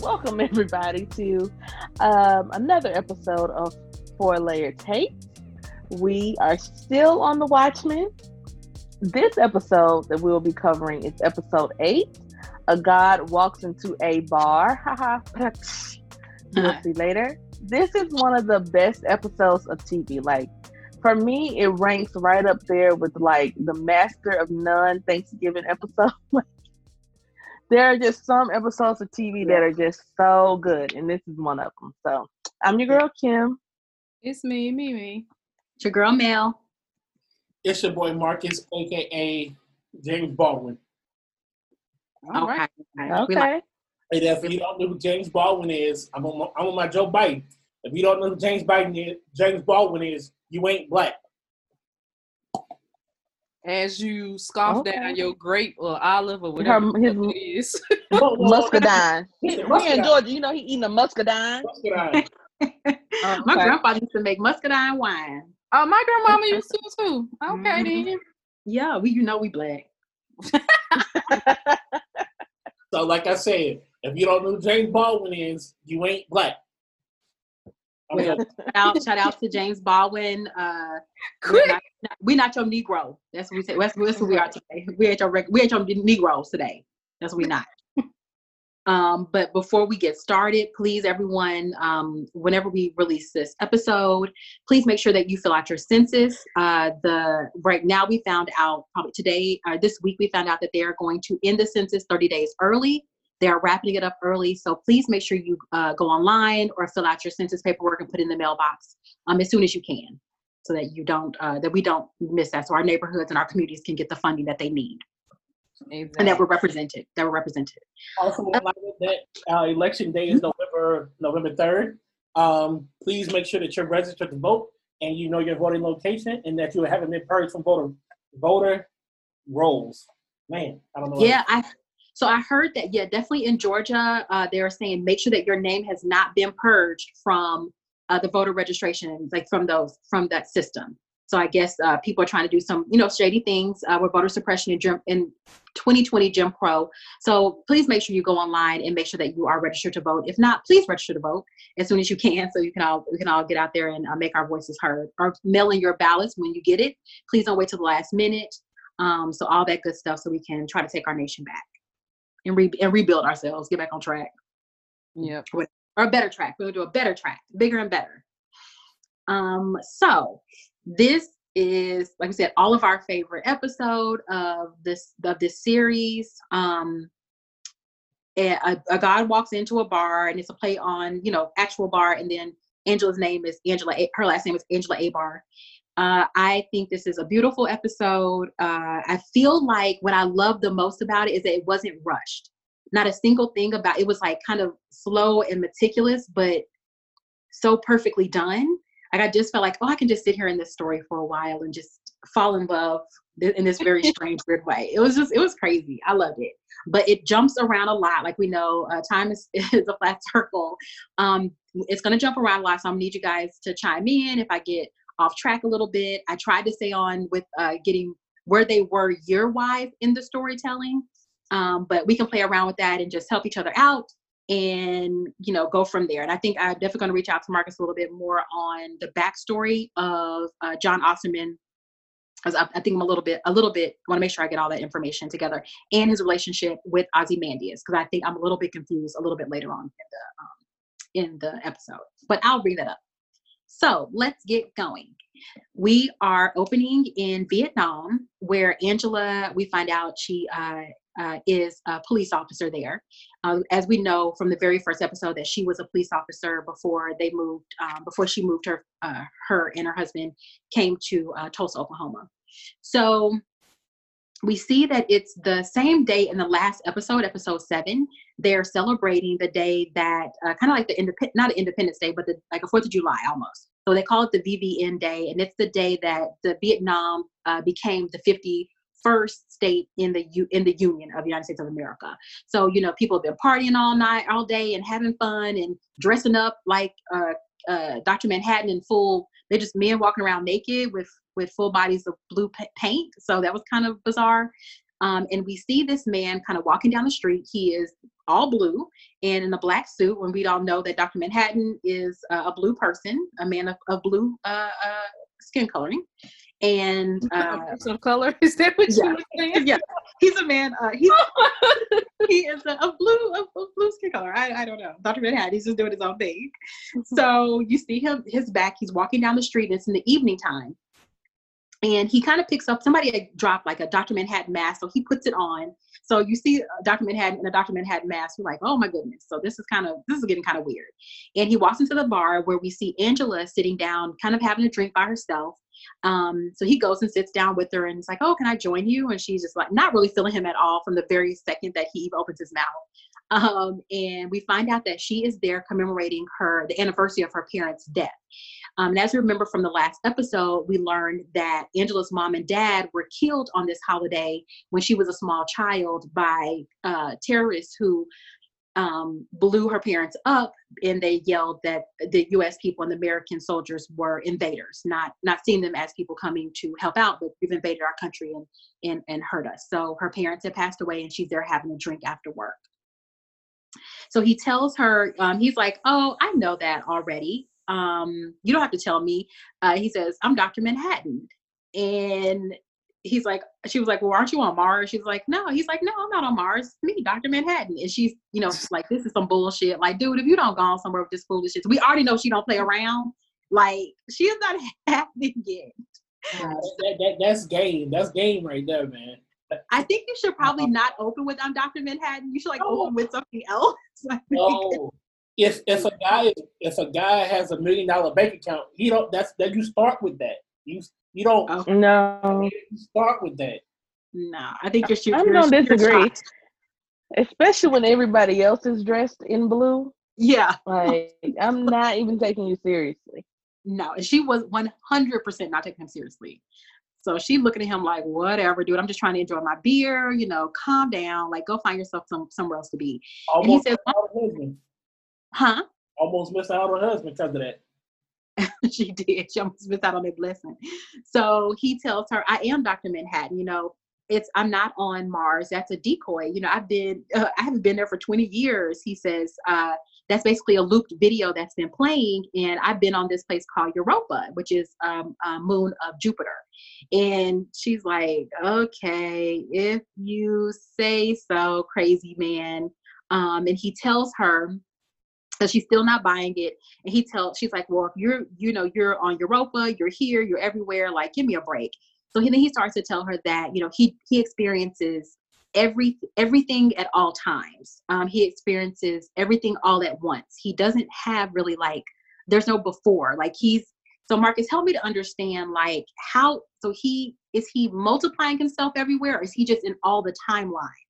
welcome everybody to um, another episode of Four Layer Tape. We are still on the Watchmen. This episode that we'll be covering is episode eight. A god walks into a bar. Haha. You'll see later. This is one of the best episodes of TV. Like for me, it ranks right up there with like the Master of None Thanksgiving episode. there are just some episodes of TV that are just so good, and this is one of them. So I'm your girl Kim. It's me, Mimi. It's your girl Mel. It's your boy Marcus, aka James Baldwin. All okay. right. We Okay. like- And if you don't know who James Baldwin is, I'm on my, I'm on my Joe Biden. If you don't know who James Biden is, James Baldwin is, you ain't black. As you scoff Okay. down your grape or olive or whatever Her- his- fuck it is. Muscadine. He's We in. Georgia, you know he eating a muscadine. Muscadine. My okay. grandfather used to make muscadine wine. oh, my grandmama used to too. Okay, Mhm. then. Yeah, we you know we black. So, like I said, if you don't know who James Baldwin is, you ain't black. Well, shout out, shout out to James Baldwin. Uh, we're not, we not your Negro. That's what we say. That's, that's what we are today. We ain't your we ain't your Negroes today. That's what we not. Um, but before we get started, please, everyone, um, whenever we release this episode, please make sure that you fill out your census. Uh, the right now we found out probably today, uh, this week we found out that they are going to end the census 30 days early. They are wrapping it up early, so please make sure you uh, go online or fill out your census paperwork and put it in the mailbox um, as soon as you can, so that you don't uh, that we don't miss that, so our neighborhoods and our communities can get the funding that they need and that we're represented. That we're represented. also that uh, election day is November November third. Um, please make sure that you're registered to vote and you know your voting location and that you haven't been purged from voter voter rolls. Man, I don't know. Yeah, I so I heard that yeah, definitely in Georgia, uh, they're saying make sure that your name has not been purged from uh, the voter registration, like from those from that system. So I guess uh, people are trying to do some you know shady things uh, with voter suppression in, Jim, in 2020 Jim Crow. So please make sure you go online and make sure that you are registered to vote. If not, please register to vote as soon as you can, so you can all we can all get out there and uh, make our voices heard. Or mail in your ballots when you get it. Please don't wait till the last minute. Um, so all that good stuff, so we can try to take our nation back and, re- and rebuild ourselves, get back on track, Yeah. or a better track. We're gonna do a better track, bigger and better. Um, so this is, like I said, all of our favorite episode of this of this series. Um, a, a god walks into a bar, and it's a play on you know actual bar, and then Angela's name is Angela. Her last name is Angela Abar. Uh, I think this is a beautiful episode. Uh, I feel like what I love the most about it is that it wasn't rushed. Not a single thing about it was like kind of slow and meticulous, but so perfectly done. Like I just felt like, oh, I can just sit here in this story for a while and just fall in love in this very strange, weird way. It was just, it was crazy. I loved it, but it jumps around a lot. Like we know, uh, time is, is a flat circle. Um, it's gonna jump around a lot, so I'm gonna need you guys to chime in if I get off track a little bit. I tried to stay on with uh, getting where they were year wise in the storytelling, um, but we can play around with that and just help each other out and you know go from there. And I think I'm definitely going to reach out to Marcus a little bit more on the backstory of uh, John Osterman. Because I, I think I'm a little bit, a little bit. Want to make sure I get all that information together and his relationship with Ozymandias, because I think I'm a little bit confused a little bit later on in the um, in the episode. But I'll bring that up. So let's get going. We are opening in Vietnam, where Angela, we find out she uh, uh, is a police officer there. Uh, as we know from the very first episode, that she was a police officer before they moved, um, before she moved her, uh, her and her husband came to uh, Tulsa, Oklahoma. So we see that it's the same day in the last episode, episode seven. They're celebrating the day that uh, kind of like the independent, not Independence Day, but the, like a Fourth of July almost. So they call it the VVN Day, and it's the day that the Vietnam uh, became the 51st state in the U- in the Union of the United States of America. So you know, people have been partying all night, all day, and having fun and dressing up like uh, uh, Dr. Manhattan in full. They're just men walking around naked with with full bodies of blue paint. So that was kind of bizarre. Um, and we see this man kind of walking down the street. He is all blue and in a black suit when we all know that Dr. Manhattan is uh, a blue person, a man of, of blue uh, uh, skin coloring. And uh, of color is that what yeah. you were saying? yeah, he's a man. Uh, he's he is a, a blue a, a blue skin color. I, I don't know. Dr. Manhattan, he's just doing his own thing. So you see him his back. He's walking down the street. It's in the evening time, and he kind of picks up somebody dropped like a Dr. Manhattan mask, so he puts it on. So you see Dr. Manhattan and a Dr. Manhattan mask. You're like, oh my goodness. So this is kind of this is getting kind of weird. And he walks into the bar where we see Angela sitting down, kind of having a drink by herself. Um, so he goes and sits down with her and it's like, oh, can I join you? And she's just like, not really feeling him at all from the very second that he opens his mouth. Um, and we find out that she is there commemorating her the anniversary of her parents' death. Um, and as we remember from the last episode, we learned that Angela's mom and dad were killed on this holiday when she was a small child by uh, terrorists who um, blew her parents up and they yelled that the U.S. people and the American soldiers were invaders, not not seeing them as people coming to help out, but you've invaded our country and and and hurt us. So her parents had passed away, and she's there having a drink after work. So he tells her, um, he's like, "Oh, I know that already. Um, you don't have to tell me." Uh, he says, "I'm Dr. Manhattan," and he's like, she was like, well, aren't you on Mars? She's like, no. He's like, no, I'm not on Mars. Me, Dr. Manhattan. And she's, you know, like, this is some bullshit. Like, dude, if you don't go on somewhere with this foolishness, we already know she don't play around. Like, she is not happening yet. That, that, that's game. That's game right there, man. I think you should probably not open with I'm Dr. Manhattan. You should like oh. open with something else. oh, if if a guy if a guy has a million dollar bank account, he don't. That's that you start with that. You you don't. Oh. No. You start with that. No, I think you're. you're I'm gonna disagree. Especially when everybody else is dressed in blue. Yeah. Like I'm not even taking you seriously. No, and she was 100% not taking him seriously. So she looking at him like, whatever, dude. I'm just trying to enjoy my beer. You know, calm down. Like, go find yourself some somewhere else to be. Almost and he says, "Huh?" Almost missed out on her husband because of that. she did. She almost missed out on a blessing. So he tells her, I am Dr. Manhattan. You know, it's I'm not on Mars. That's a decoy. You know, I've been uh, I haven't been there for 20 years. He says uh, that's basically a looped video that's been playing, and I've been on this place called Europa, which is um, a moon of Jupiter. And she's like, okay, if you say so, crazy man. Um, and he tells her so she's still not buying it. And he tells, she's like, well, if you're, you know, you're on Europa, you're here, you're everywhere, like, give me a break. So he, then he starts to tell her that, you know, he, he experiences every, everything at all times. Um, he experiences everything all at once. He doesn't have really like, there's no before, like he's, so Marcus, help me to understand, like how, so he, is he multiplying himself everywhere or is he just in all the timelines?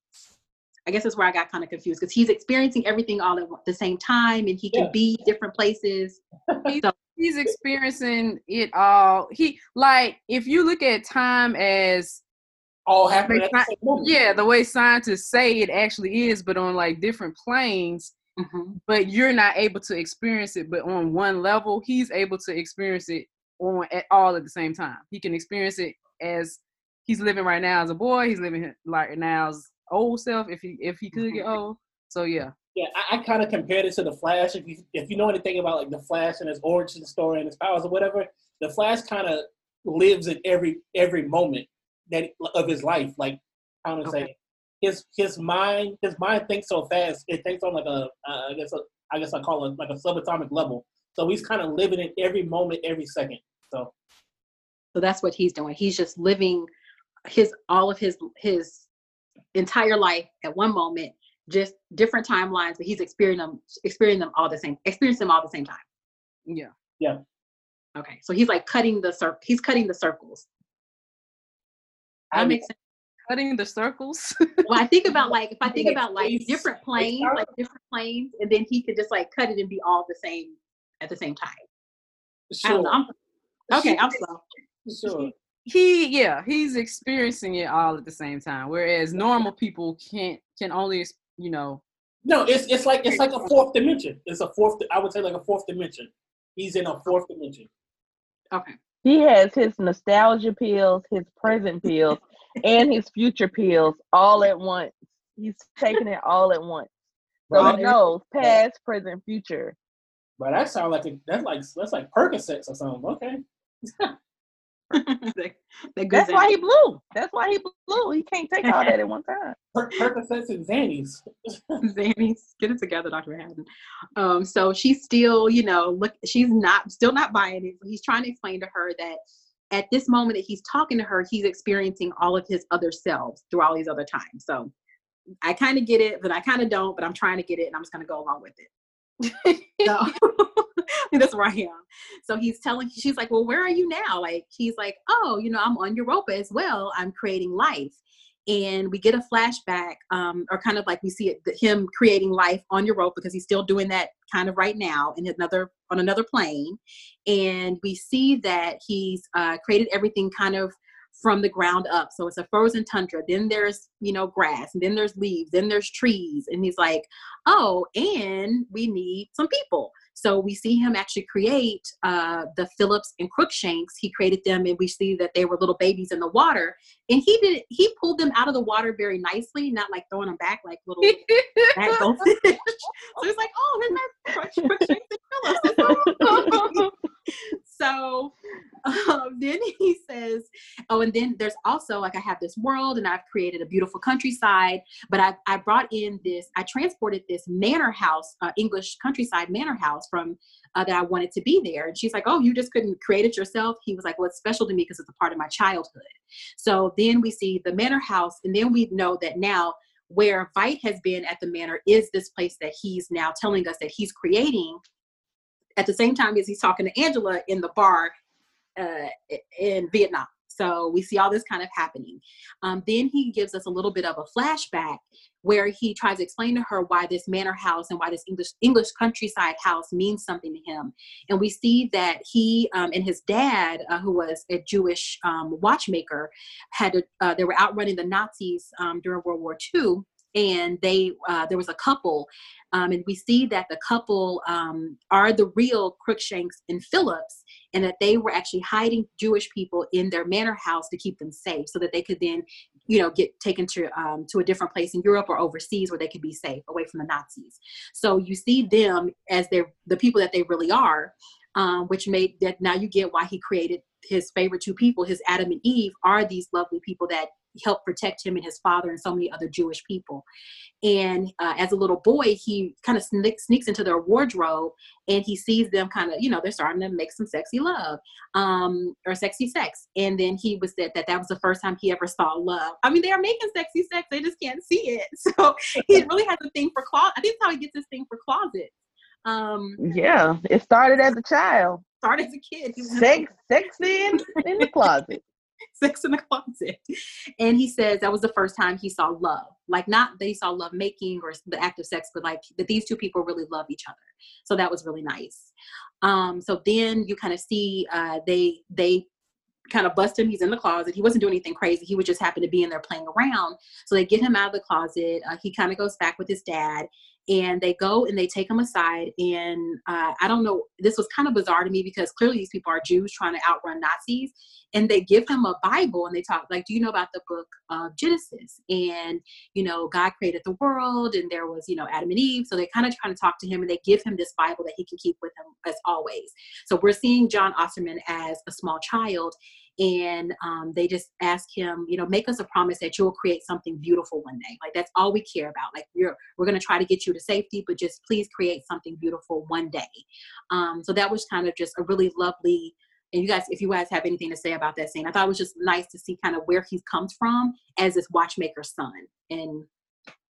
I guess that's where I got kind of confused because he's experiencing everything all at the same time and he can yeah. be different places. so. He's experiencing it all. He like if you look at time as all happening. yeah, the way scientists say it actually is, but on like different planes. Mm-hmm. But you're not able to experience it, but on one level, he's able to experience it on at all at the same time. He can experience it as he's living right now as a boy. He's living like now as old self if he if he could get old. So yeah. Yeah, I, I kind of compared it to the Flash. If you if you know anything about like the Flash and his origin story and his powers or whatever, the Flash kind of lives in every every moment that of his life. Like I don't okay. say, his his mind his mind thinks so fast. It thinks on like a uh, I guess a, I guess I call it like a subatomic level. So he's kind of living in every moment, every second. So. So that's what he's doing. He's just living his all of his his entire life at one moment, just different timelines, but he's experiencing them, experiencing them all the same, experiencing them all the same time. Yeah. Yeah. Okay. So he's like cutting the circle. He's cutting the circles. That I makes sense. Cutting the circles. well, I think about like if I think about like different planes, like different planes, and then he could just like cut it and be all the same at the same time. Sure. I don't know. I'm, okay, I'm slow. Sure he yeah he's experiencing it all at the same time whereas normal people can't can only you know no it's it's like it's like a fourth dimension it's a fourth i would say like a fourth dimension he's in a oh. fourth dimension okay he has his nostalgia pills his present pills and his future pills all at once he's taking it all at once So Right. he knows past, present, future. But that sounds like a, that's like that's like Percocets or something. Okay. that, that That's thing. why he blew. That's why he blew. He can't take all that at one time. Per- Percocets and Xannies. Zanny's get it together, Dr. Manhattan. Um, so she's still, you know, look, she's not still not buying it. He's trying to explain to her that at this moment that he's talking to her, he's experiencing all of his other selves through all these other times. So I kind of get it, but I kind of don't, but I'm trying to get it and I'm just gonna go along with it. So that's where I am. So he's telling, she's like, Well, where are you now? Like, he's like, Oh, you know, I'm on Europa as well. I'm creating life. And we get a flashback, um, or kind of like we see it, him creating life on Europa because he's still doing that kind of right now in another on another plane. And we see that he's uh, created everything kind of from the ground up. So it's a frozen tundra. Then there's, you know, grass, and then there's leaves, then there's trees. And he's like, oh, and we need some people. So we see him actually create uh, the Phillips and Crookshanks. He created them, and we see that they were little babies in the water. And he did he pulled them out of the water very nicely, not like throwing them back like little bad goldfish. so he's like, oh, my Crooks- Crookshanks and Phillips. so um, then he says, oh, and then there's also like I have this world, and I've created a beautiful countryside but I, I brought in this, I transported this manor house, uh, English countryside manor house from uh, that I wanted to be there. And she's like, Oh, you just couldn't create it yourself? He was like, Well, it's special to me because it's a part of my childhood. So then we see the manor house, and then we know that now where Veidt has been at the manor is this place that he's now telling us that he's creating at the same time as he's talking to Angela in the bar uh, in Vietnam. So we see all this kind of happening. Um, then he gives us a little bit of a flashback where he tries to explain to her why this manor house and why this English English countryside house means something to him. And we see that he um, and his dad, uh, who was a Jewish um, watchmaker, had to, uh, they were outrunning the Nazis um, during World War II. And they, uh, there was a couple, um, and we see that the couple um, are the real Crookshanks and Phillips, and that they were actually hiding Jewish people in their manor house to keep them safe, so that they could then, you know, get taken to um, to a different place in Europe or overseas where they could be safe, away from the Nazis. So you see them as they're the people that they really are, um, which made that now you get why he created his favorite two people, his Adam and Eve, are these lovely people that help protect him and his father and so many other Jewish people. And uh, as a little boy, he kind of sneaks, sneaks into their wardrobe and he sees them kind of, you know, they're starting to make some sexy love um, or sexy sex. And then he was said that that was the first time he ever saw love. I mean, they are making sexy sex, they just can't see it. So he really has a thing for closet. I think that's how he gets this thing for closet. Um, Yeah, it started as a child. started as a kid. He was Sex, sex in, in the closet. sex in the closet. And he says that was the first time he saw love. Like not that he saw love making or the act of sex, but like that these two people really love each other. So that was really nice. Um, so then you kind of see uh, they they kind of bust him. He's in the closet. He wasn't doing anything crazy. He would just happen to be in there playing around. So they get him out of the closet. Uh, he kind of goes back with his dad and they go and they take him aside. And uh, I don't know, this was kind of bizarre to me because clearly these people are Jews trying to outrun Nazis. And they give him a Bible and they talk, like, do you know about the book of Genesis? And, you know, God created the world and there was, you know, Adam and Eve. So they kind of trying to talk to him and they give him this Bible that he can keep with him as always. So we're seeing John Osterman as a small child and um, they just ask him you know make us a promise that you'll create something beautiful one day. Like that's all we care about. Like we're we're to try to get you to safety but just please create something beautiful one day. Um, so that was kind of just a really lovely and you guys if you guys have anything to say about that scene i thought it was just nice to see kind of where he comes from as this watchmaker's son. And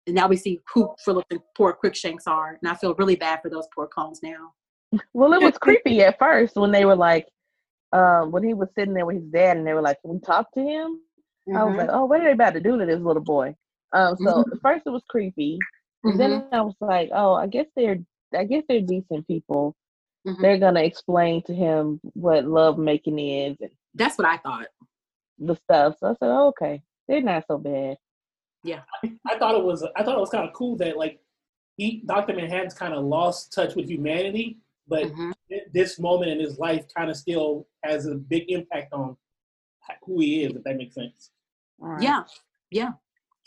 and now we see who philip and poor Crookshanks are and i feel really bad for those poor clones now. Well, it was creepy at first when they were like, um, when he was sitting there with his dad and they were like, Can we talk to him? I was like, Oh, what are they about to do to this little boy? Um, so at first it was creepy. Mhm. Then I was like, Oh, I guess they're I guess they're decent people. Mhm. They're gonna explain to him what love making is and that's what i thought the stuff. So I said, oh, okay, they're not so bad. Yeah. I thought it was I thought it was kind of cool that like he Dr. Manhattan's kind of lost touch with humanity, but Mhm. thi- this moment in his life kind of still has a big impact on who he is, if that makes sense. All right. Yeah, yeah.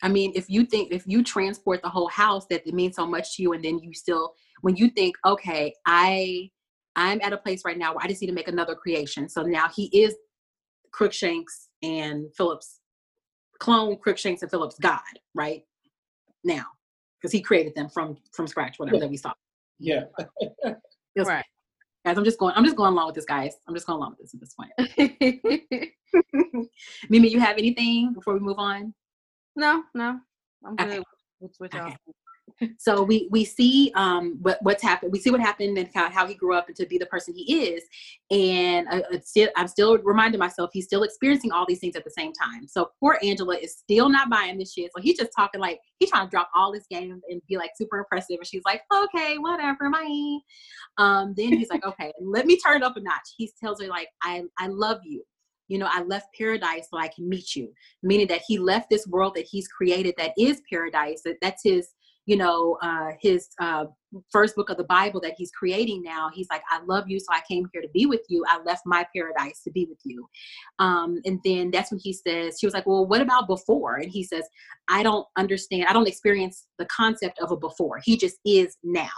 I mean, if you think if you transport the whole house that it means so much to you, and then you still when you think, okay, I I'm at a place right now where I just need to make another creation. So now he is Crookshanks and Phillips clone Crookshanks and Phillips God, right? Now, because he created them from from scratch, whatever yeah. that we saw. Yeah. right. Guys, I'm just going. I'm just going along with this, guys. I'm just going along with this at this point. Mimi, you have anything before we move on? No, no. I'm good okay. with what y'all. Okay so we we see um, what what's happened. We see what happened and how, how he grew up and to be the person he is. And uh, still, I'm still reminding myself he's still experiencing all these things at the same time. So poor Angela is still not buying this shit. So he's just talking like he's trying to drop all this game and be like super impressive. And she's like, okay, whatever, my. Um, then he's like, okay, let me turn it up a notch. He tells her like, I I love you you know, I left paradise so I can meet you. Meaning that he left this world that he's created that is paradise. That that's his you know, uh, his uh, first book of the Bible that he's creating now, he's like, I love you, so I came here to be with you. I left my paradise to be with you. Um, and then that's when he says, she was like, Well, what about before? And he says, I don't understand, I don't experience the concept of a before. He just is now.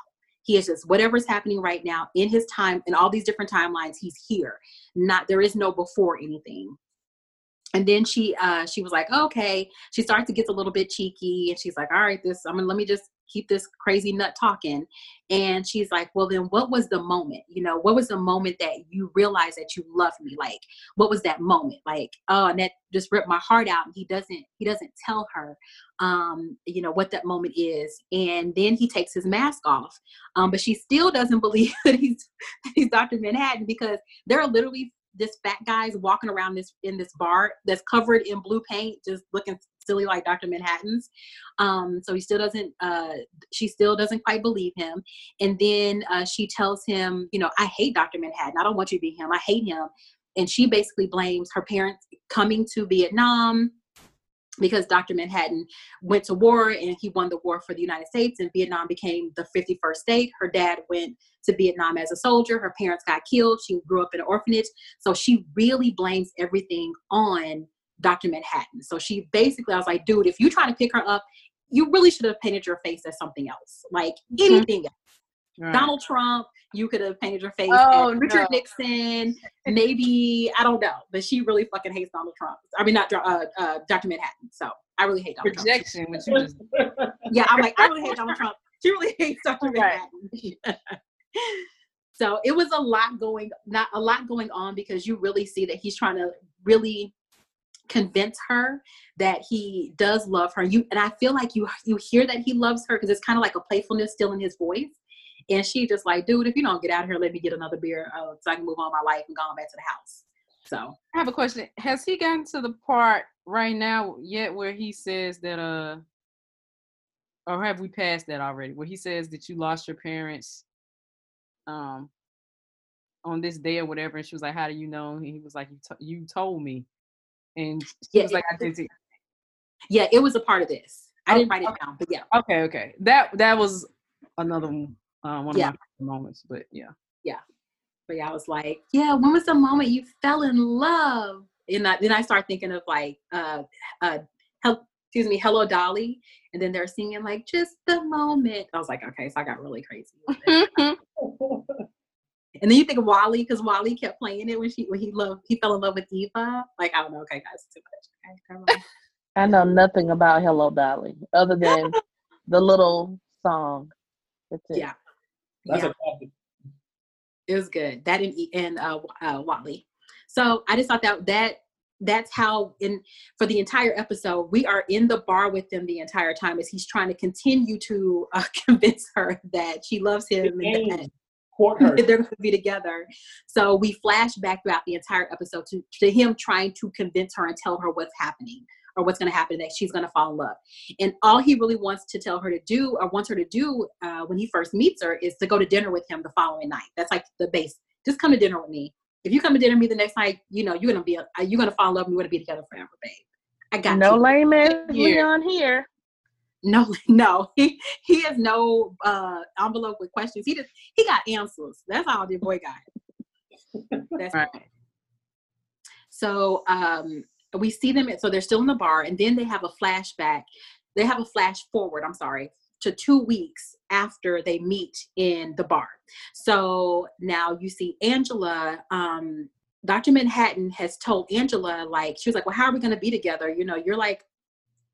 He is just whatever's happening right now in his time, in all these different timelines, he's here. Not there is no before anything and then she uh she was like okay. She starts to get a little bit cheeky and she's like all right this i'm gonna let me just keep this crazy nut talking. And she's like well then what was the moment? You know what was the moment that you realized that you loved me? Like what was that moment? Like oh and that just ripped my heart out and he doesn't he doesn't tell her um you know what that moment is. And then he takes his mask off um but she still doesn't believe that he's he's dr manhattan because there are literally this fat guy's walking around this in this bar that's covered in blue paint, just looking silly like Dr. Manhattan's. Um, so he still doesn't, uh, she still doesn't quite believe him. And then uh, she tells him, you know, I hate Dr. Manhattan. I don't want you to be him. I hate him. And she basically blames her parents coming to Vietnam because Dr. Manhattan went to war and he won the war for the United States and Vietnam became the 51st state. Her dad went to Vietnam as a soldier. Her parents got killed. She grew up in an orphanage. So she really blames everything on Dr. Manhattan. So she basically, I was like, dude, if you try to pick her up, you really should have painted your face as something else, like mm-hmm. anything else. Right. Donald Trump, you could have painted your face oh, Richard no. Nixon, maybe I don't know, but she really fucking hates Donald Trump. I mean, not uh, uh, Dr. Manhattan. So I really hate Donald Projection, Trump. Just... yeah, I'm like, I really hate Donald Trump. She really hates Dr. Right. Manhattan. so it was a lot going, not a lot going on because you really see that he's trying to really convince her that he does love her. You and I feel like you you hear that he loves her because it's kind of like a playfulness still in his voice. And she just like, dude, if you don't get out of here, let me get another beer uh, so I can move on my life and go on back to the house. So I have a question. Has he gotten to the part right now yet where he says that uh or have we passed that already? Where he says that you lost your parents um on this day or whatever, and she was like, "How do you know?" And he was like, "You, to- you told me," and she yeah, was like, "I did." Yeah, it was a part of this. I didn't write it down, but yeah. Okay, okay. That that was another one uh, one yeah. of my moments. But yeah, yeah. But yeah, I was like, yeah. When was the moment you fell in love? And I, then I start thinking of like, uh, uh, help, excuse me, Hello Dolly, and then they're singing like just the moment. I was like, okay, so I got really crazy. and then you think of WALL-E because WALL-E kept playing it when she when he loved he fell in love with Eva. Like I don't know, okay, guys, too much. Okay, I know nothing about Hello Dolly other than the little song. That's it. Yeah. That's yeah. a. It was good. That and and uh, uh, WALL-E. So I just thought that that that's how in for the entire episode we are in the bar with them the entire time as he's trying to continue to uh, convince her that she loves him and that they're going to be together. So we flash back throughout the entire episode to, to him trying to convince her and tell her what's happening or what's going to happen that she's going to fall in love. And all he really wants to tell her to do or wants her to do uh, when he first meets her is to go to dinner with him the following night. That's like the base. Just come to dinner with me. If you come to dinner with me the next night, you know you're gonna be a, uh, you're gonna fall in love. and We're gonna be together forever, babe. I got no you. lame ass Leon here. No, no, he he has no uh envelope with questions. He just he got answers. That's all the boy got. That's right. So um we see them. So they're still in the bar, and then they have a flashback. They have a flash forward. I'm sorry to two weeks after they meet in the bar. So now you see Angela. Um, Dr. Manhattan has told Angela, like, she was like, Well, how are we going to be together? You know, you're like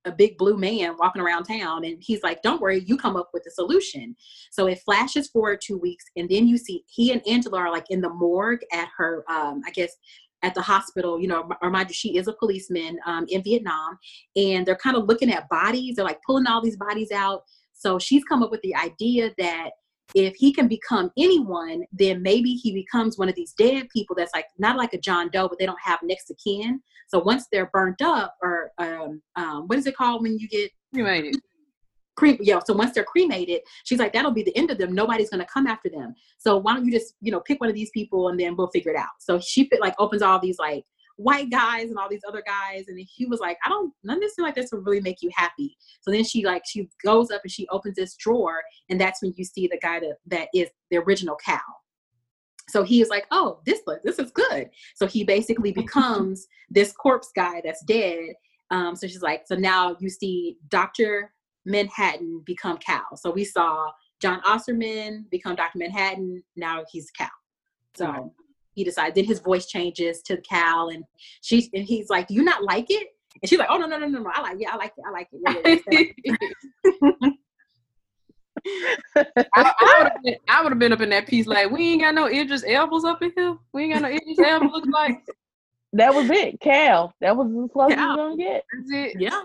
a big blue man walking around town. And he's like, Don't worry, you come up with a solution. So it flashes forward two weeks. And then you see he and Angela are like in the morgue at her, um, I guess, at the hospital, you know, remind you, she is a policeman um, in Vietnam, and they're kind of looking at bodies. They're like pulling all these bodies out. So she's come up with the idea that if he can become anyone, then maybe he becomes one of these dead people that's like not like a John Doe, but they don't have next to kin. So once they're burnt up, or um, um, what is it called when you get cremated? Crem- yeah. So once they're cremated, she's like, that'll be the end of them. Nobody's gonna come after them. So why don't you just you know pick one of these people and then we'll figure it out. So she like opens all these like white guys and all these other guys. And he was like, I don't, none of this like this will really make you happy. So then she like, she goes up and she opens this drawer. And that's when you see the guy that, that is the original Cal. So he is like, oh, this this is good. So he basically becomes this corpse guy that's dead. Um, so she's like, so now you see Dr. Manhattan become Cal. So we saw John Osterman become Dr. Manhattan. Now he's Cal. So he decides. Then his voice changes to Cal, and she's and he's like, "Do you not like it?" And she's like, "Oh no, no, no, no, no! I like it. I like it. I like it." Yeah, yeah, I, would have been, up in that piece like we ain't got no Idris Elbas up in here. We ain't got no Idris Elbas. look like. That was it, Cal. That was as close Cal. as you gonna get. That's it. Yeah.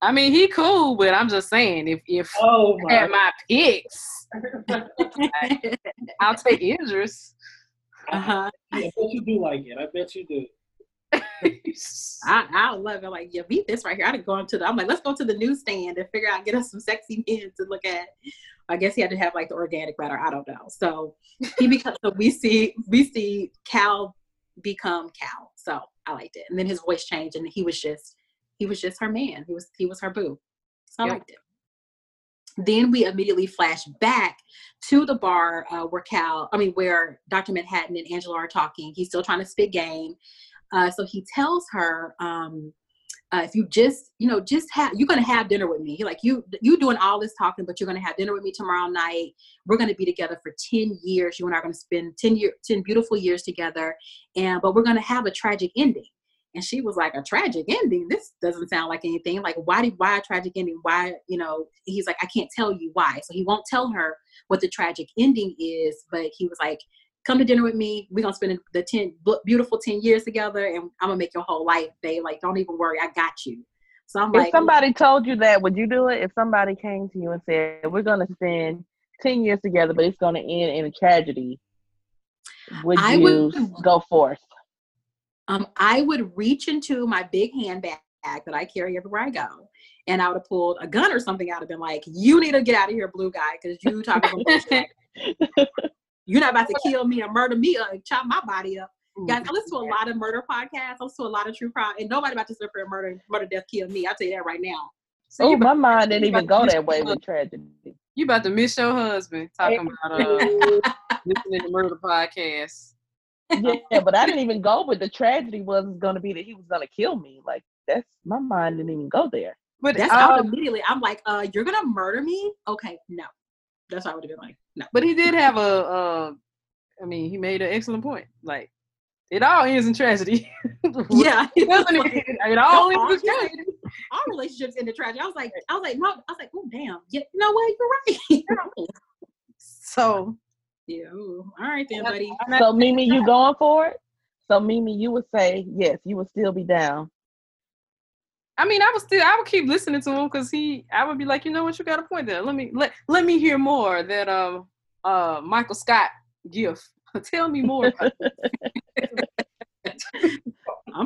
I mean, he cool, but I'm just saying, if if oh my. I had my picks, I'll take Idris. Uh-huh. Yeah, I bet you do like it. I bet you do. I, I love it. Like, yeah, beat this right here. I'd go into the. I'm like, let's go to the newsstand and figure out, get us some sexy men to look at. I guess he had to have like the organic matter. I don't know. So he becomes. so we see we see Cal become Cal. So I liked it. And then his voice changed, and he was just he was just her man. He was he was her boo. So yep. I liked it. Then we immediately flash back to the bar uh, where Cal, I mean, where Dr. Manhattan and Angela are talking. He's still trying to spit game. Uh, so he tells her, um, uh, if you just, you know, just have, you're going to have dinner with me. He like, you, you doing all this talking, but you're going to have dinner with me tomorrow night. We're going to be together for 10 years. You and I are going to spend 10 year, 10 beautiful years together. And, but we're going to have a tragic ending. And she was like, a tragic ending? This doesn't sound like anything. Like, why did why a tragic ending? Why, you know, he's like, I can't tell you why. So he won't tell her what the tragic ending is, but he was like, come to dinner with me. We're gonna spend the 10 beautiful 10 years together and I'm gonna make your whole life, babe. Like, don't even worry, I got you. So I'm like if like, somebody told you that, would you do it? If somebody came to you and said, We're gonna spend 10 years together, but it's gonna end in a tragedy, would I you would, go forth? Um, I would reach into my big handbag that I carry everywhere I go, and I would have pulled a gun or something out of been like, "You need to get out of here, blue guy, because you talking about you're not about to kill me or murder me or chop my body up." Guys, I listen to a lot of murder podcasts. I listen to a lot of true crime, and nobody about to sit there and murder, murder, death, kill me. I'll tell you that right now. So oh, my mind didn't even go that way with tragedy. You about to miss your husband talking about uh, listening to murder podcasts yeah, but I didn't even go. But the tragedy was going to be that he was going to kill me. Like that's my mind didn't even go there. But that's um, immediately. I'm like, uh, you're gonna murder me? Okay, no. That's what I would have been like. No. But he did have a. Uh, I mean, he made an excellent point. Like, it all ends in tragedy. yeah, it doesn't. Even, it all ends in tragedy. All relationships end in tragedy. I was like, I was like, no. I was like, oh damn. Yeah, you know what? You're right. so yeah. Ooh. All right then, buddy. So Mimi, you going for it? So Mimi, you would say yes, you would still be down. I mean, I would still, I would keep listening to him because he, I would be like, you know what, you got a point there. Let me let let me hear more that um uh Michael Scott gift. Tell me more.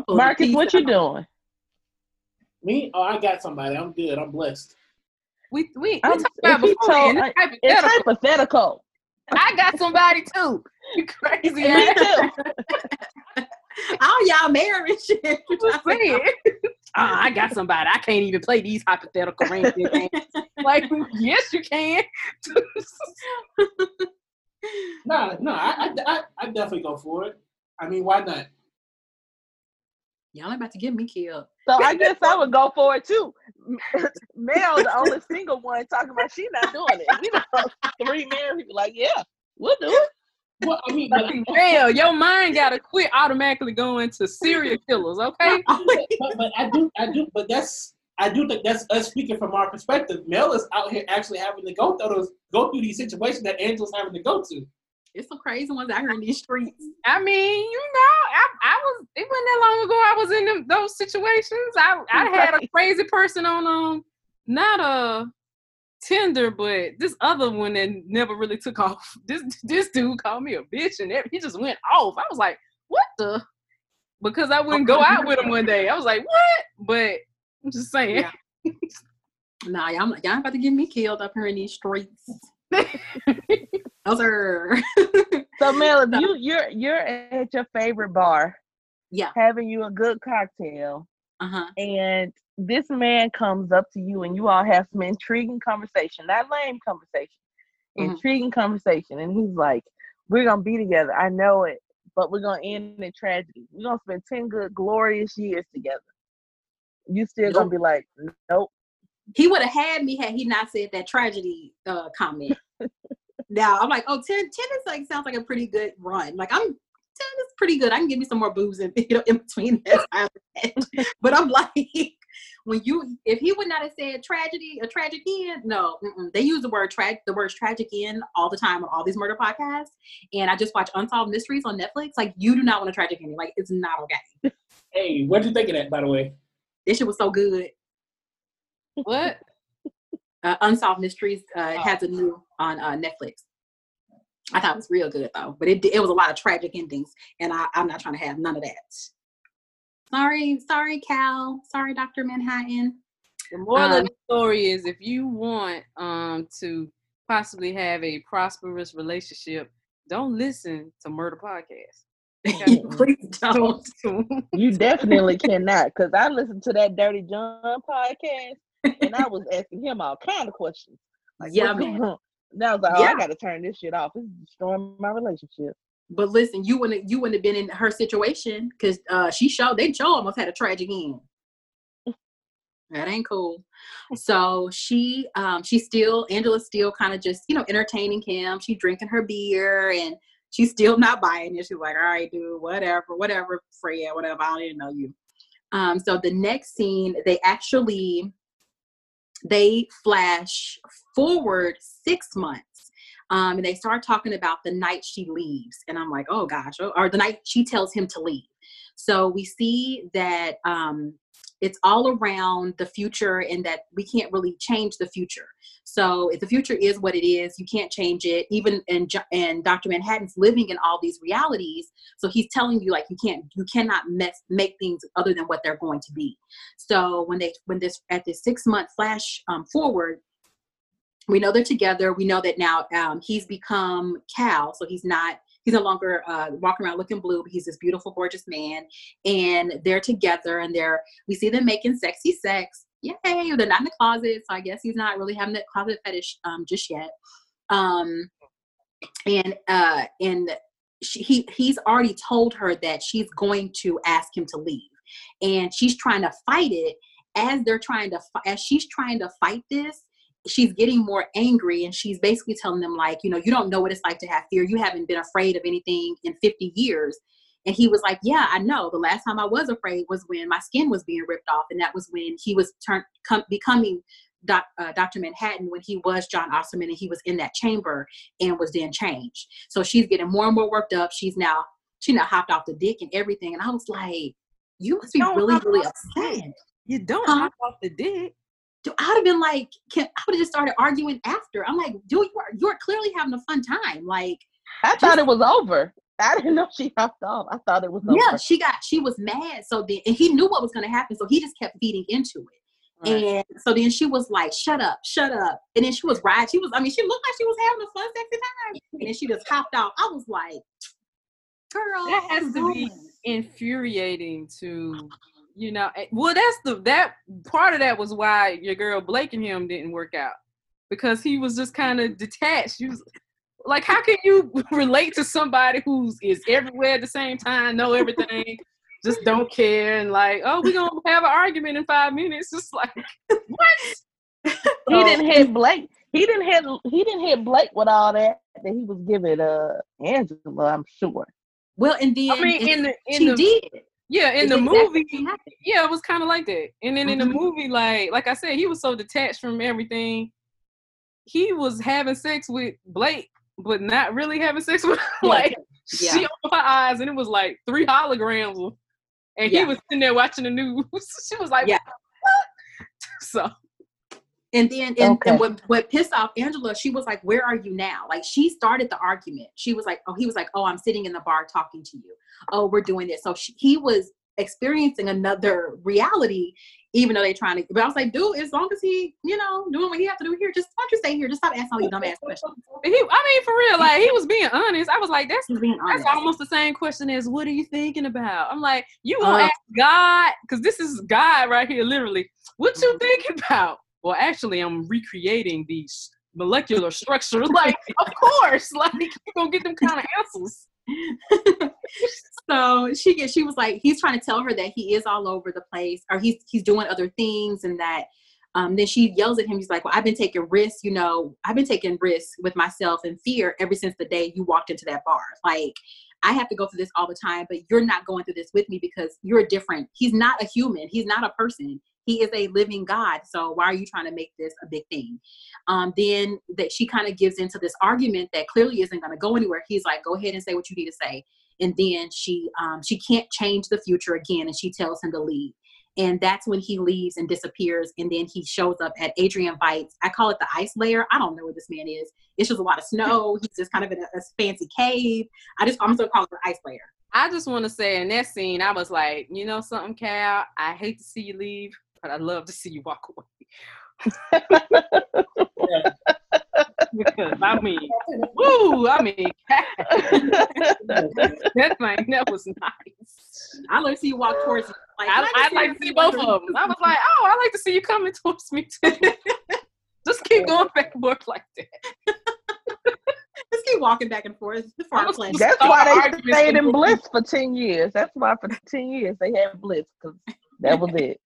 Marcus, what you doing? Me? Oh, I got somebody. I'm good. I'm blessed. We we, we talked about before. Told, it's, hypothetical. it's hypothetical. I got somebody too. You crazy? Me too. All y'all married shit. uh, I got somebody. I can't even play these hypothetical games. like, yes, you can. no, no, I, I, I, I definitely go for it. I mean, why not? Y'all about to get me killed. So I guess I would go for it too. Mel, the only single one, talking about she not doing it. You know, three married people like, yeah, we'll do it. Well, I mean, Mel, your mind gotta quit automatically going to serial killers, okay? but, but, but I do, I do, but that's I do think that's us speaking from our perspective. Mel is out here actually having to go through those, go through these situations that Angela's having to go to. It's some crazy ones out here in these streets. I mean, you know, I, I was it wasn't that long ago I was in them, those situations. I I had a crazy person on um not a Tinder, but this other one that never really took off. This this dude called me a bitch and he just went off. I was like, what the? Because I wouldn't go out with him one day. I was like, what? But I'm just saying. Yeah. nah, y'all, y'all about to get me killed up here in these streets. Are so Mel, if you you're you're at your favorite bar, yeah, having you a good cocktail, uh-huh. and this man comes up to you and you all have some intriguing conversation, not lame conversation, mm-hmm. intriguing conversation, and he's like, "We're gonna be together. I know it, but we're gonna end in tragedy. We're gonna spend ten good, glorious years together." You still nope. gonna be like, "Nope." He would have had me had he not said that tragedy uh, comment. now I'm like, oh, 10, 10 is like sounds like a pretty good run. Like I'm 10 is pretty good. I can give me some more booze in, you know, in between that. but I'm like, when you if he would not have said tragedy, a tragic end, no, they use the word tra- the words tragic end all the time on all these murder podcasts. And I just watch Unsolved Mysteries on Netflix. Like you do not want a tragic ending. Like it's not okay. Hey, what'd you think of that, by the way? This shit was so good. What? Uh, Unsolved Mysteries uh, oh. has a new on uh, Netflix. I thought it was real good though, but it it was a lot of tragic endings, and I, I'm not trying to have none of that. Sorry, sorry, Cal. Sorry, Doctor Manhattan. The moral um, of the story is, if you want um to possibly have a prosperous relationship, don't listen to murder podcasts. Okay? Please don't. you definitely cannot, because I listened to that Dirty John podcast and I was asking him all kind of questions. Like, yeah, man. Now I was like, oh, yeah. I got to turn this shit off. It's destroying my relationship. But listen, you wouldn't you wouldn't have been in her situation because uh, she showed they show almost had a tragic end. that ain't cool. So she um she's still Angela's still kind of just you know entertaining him. She's drinking her beer and she's still not buying it. She's like, all right, dude, whatever, whatever, Freya, whatever. I don't even know you. Um, so the next scene, they actually they flash forward six months um, and they start talking about the night she leaves and i'm like oh gosh or the night she tells him to leave so we see that um, it's all around the future and that we can't really change the future. So the future is what it is, you can't change it. Even and and Dr. Manhattan's living in all these realities, so he's telling you like you can't you cannot mess, make things other than what they're going to be. So when they when this at this six month flash um, forward, we know they're together. We know that now um, he's become Cal, so he's not he's no longer uh, walking around looking blue, but he's this beautiful, gorgeous man. And they're together and they're, we see them making sexy sex. Yay, they're not in the closet. So I guess he's not really having that closet fetish um, just yet. Um, and, uh, and she, he, he's already told her that she's going to ask him to leave. And she's trying to fight it as they're trying to, as she's trying to fight this, she's getting more angry and she's basically telling them like you know you don't know what it's like to have fear you haven't been afraid of anything in 50 years and he was like yeah i know the last time i was afraid was when my skin was being ripped off and that was when he was turned com- becoming doc, uh, dr manhattan when he was john osterman and he was in that chamber and was then changed so she's getting more and more worked up she's now she now hopped off the dick and everything and i was like you must be really really upset you don't huh? hop off the dick I'd have been like, can, I would have just started arguing after. I'm like, dude, you are, you're clearly having a fun time. Like, I just, thought it was over. I didn't know she hopped off. I thought it was over. Yeah, she got, she was mad. So then, and he knew what was going to happen. So he just kept feeding into it. Right. And so then she was like, shut up, shut up. And then she was right. She was, I mean, she looked like she was having a fun, sexy time. And then she just hopped off. I was like, girl. That has to be infuriating to you know eh, well that's the that part of that was why your girl blake and him didn't work out because he was just kind of detached he was like how can you relate to somebody who's is everywhere at the same time know everything just don't care and like, oh, we're gonna have an argument in five minutes. Just like what? he didn't hit Blake. He didn't hit he didn't hit Blake with all that that he was giving uh Angela, I'm sure. Well, and then I mean, in the in she the did. yeah in It's the exactly movie, yeah, it was kind of like that. And then in the Mhm. movie, like like I said, he was so detached from everything. He was having sex with Blake, but not really having sex with Yeah, like yeah. she opened her eyes and it was like three holograms, of- and he was sitting there watching the news. she was like, Yeah. "What?" so And then, and, Okay. and what, what pissed off Angela, she was like, Where are you now? Like, she started the argument. She was like, Oh, he was like, Oh, I'm sitting in the bar talking to you. Oh, we're doing this. So she, he was experiencing another reality, even though they're trying to. But I was like, Dude, as long as he, you know, doing what he have to do here, just why don't you stay here? Just stop asking all these dumbass questions. he, I mean, for real, like he was being honest. I was like, that's That's almost the same question as what are you thinking about? I'm like, you gonna Uh, ask God because this is God right here, literally. What you Mhm. thinking about? Well, actually, I'm recreating these molecular structures. Like, of course, like you gonna get them kind of answers. so she she was like he's trying to tell her that he is all over the place or he's he's doing other things and that um, then she yells at him he's like well i've been taking risks you know i've been taking risks with myself and fear ever since the day you walked into that bar. Like i have to go through this all the time but you're not going through this with me because you're different. He's not a human. He's not a person he is a living god so why are you trying to make this a big thing? Um, then that she kind of gives into this argument that clearly isn't going to go anywhere. He's like go ahead and say what you need to say. And then she um, she can't change the future again and she tells him to leave. And that's when he leaves and disappears and then he shows up at Adrian Veidt's i call it the ice layer i don't know where this man is. It's just a lot of snow. He's just kind of in a, a fancy cave. I just i'm just gonna call it the ice layer I just want to say in that scene, I was like, you know something, Cal? I hate to see you leave, but I love to see you walk away. because I mean, woo! I mean, that thing that was nice. i love to see you walk towards me. like, I, can I'd just like to see both of them. I was like, oh, I like to see you coming towards me too. Just keep going back and forth like that. Let's keep walking back and forth before I I'm play. just- That's Start why they stayed in bliss for ten years. That's why for ten years they had bliss because that was it.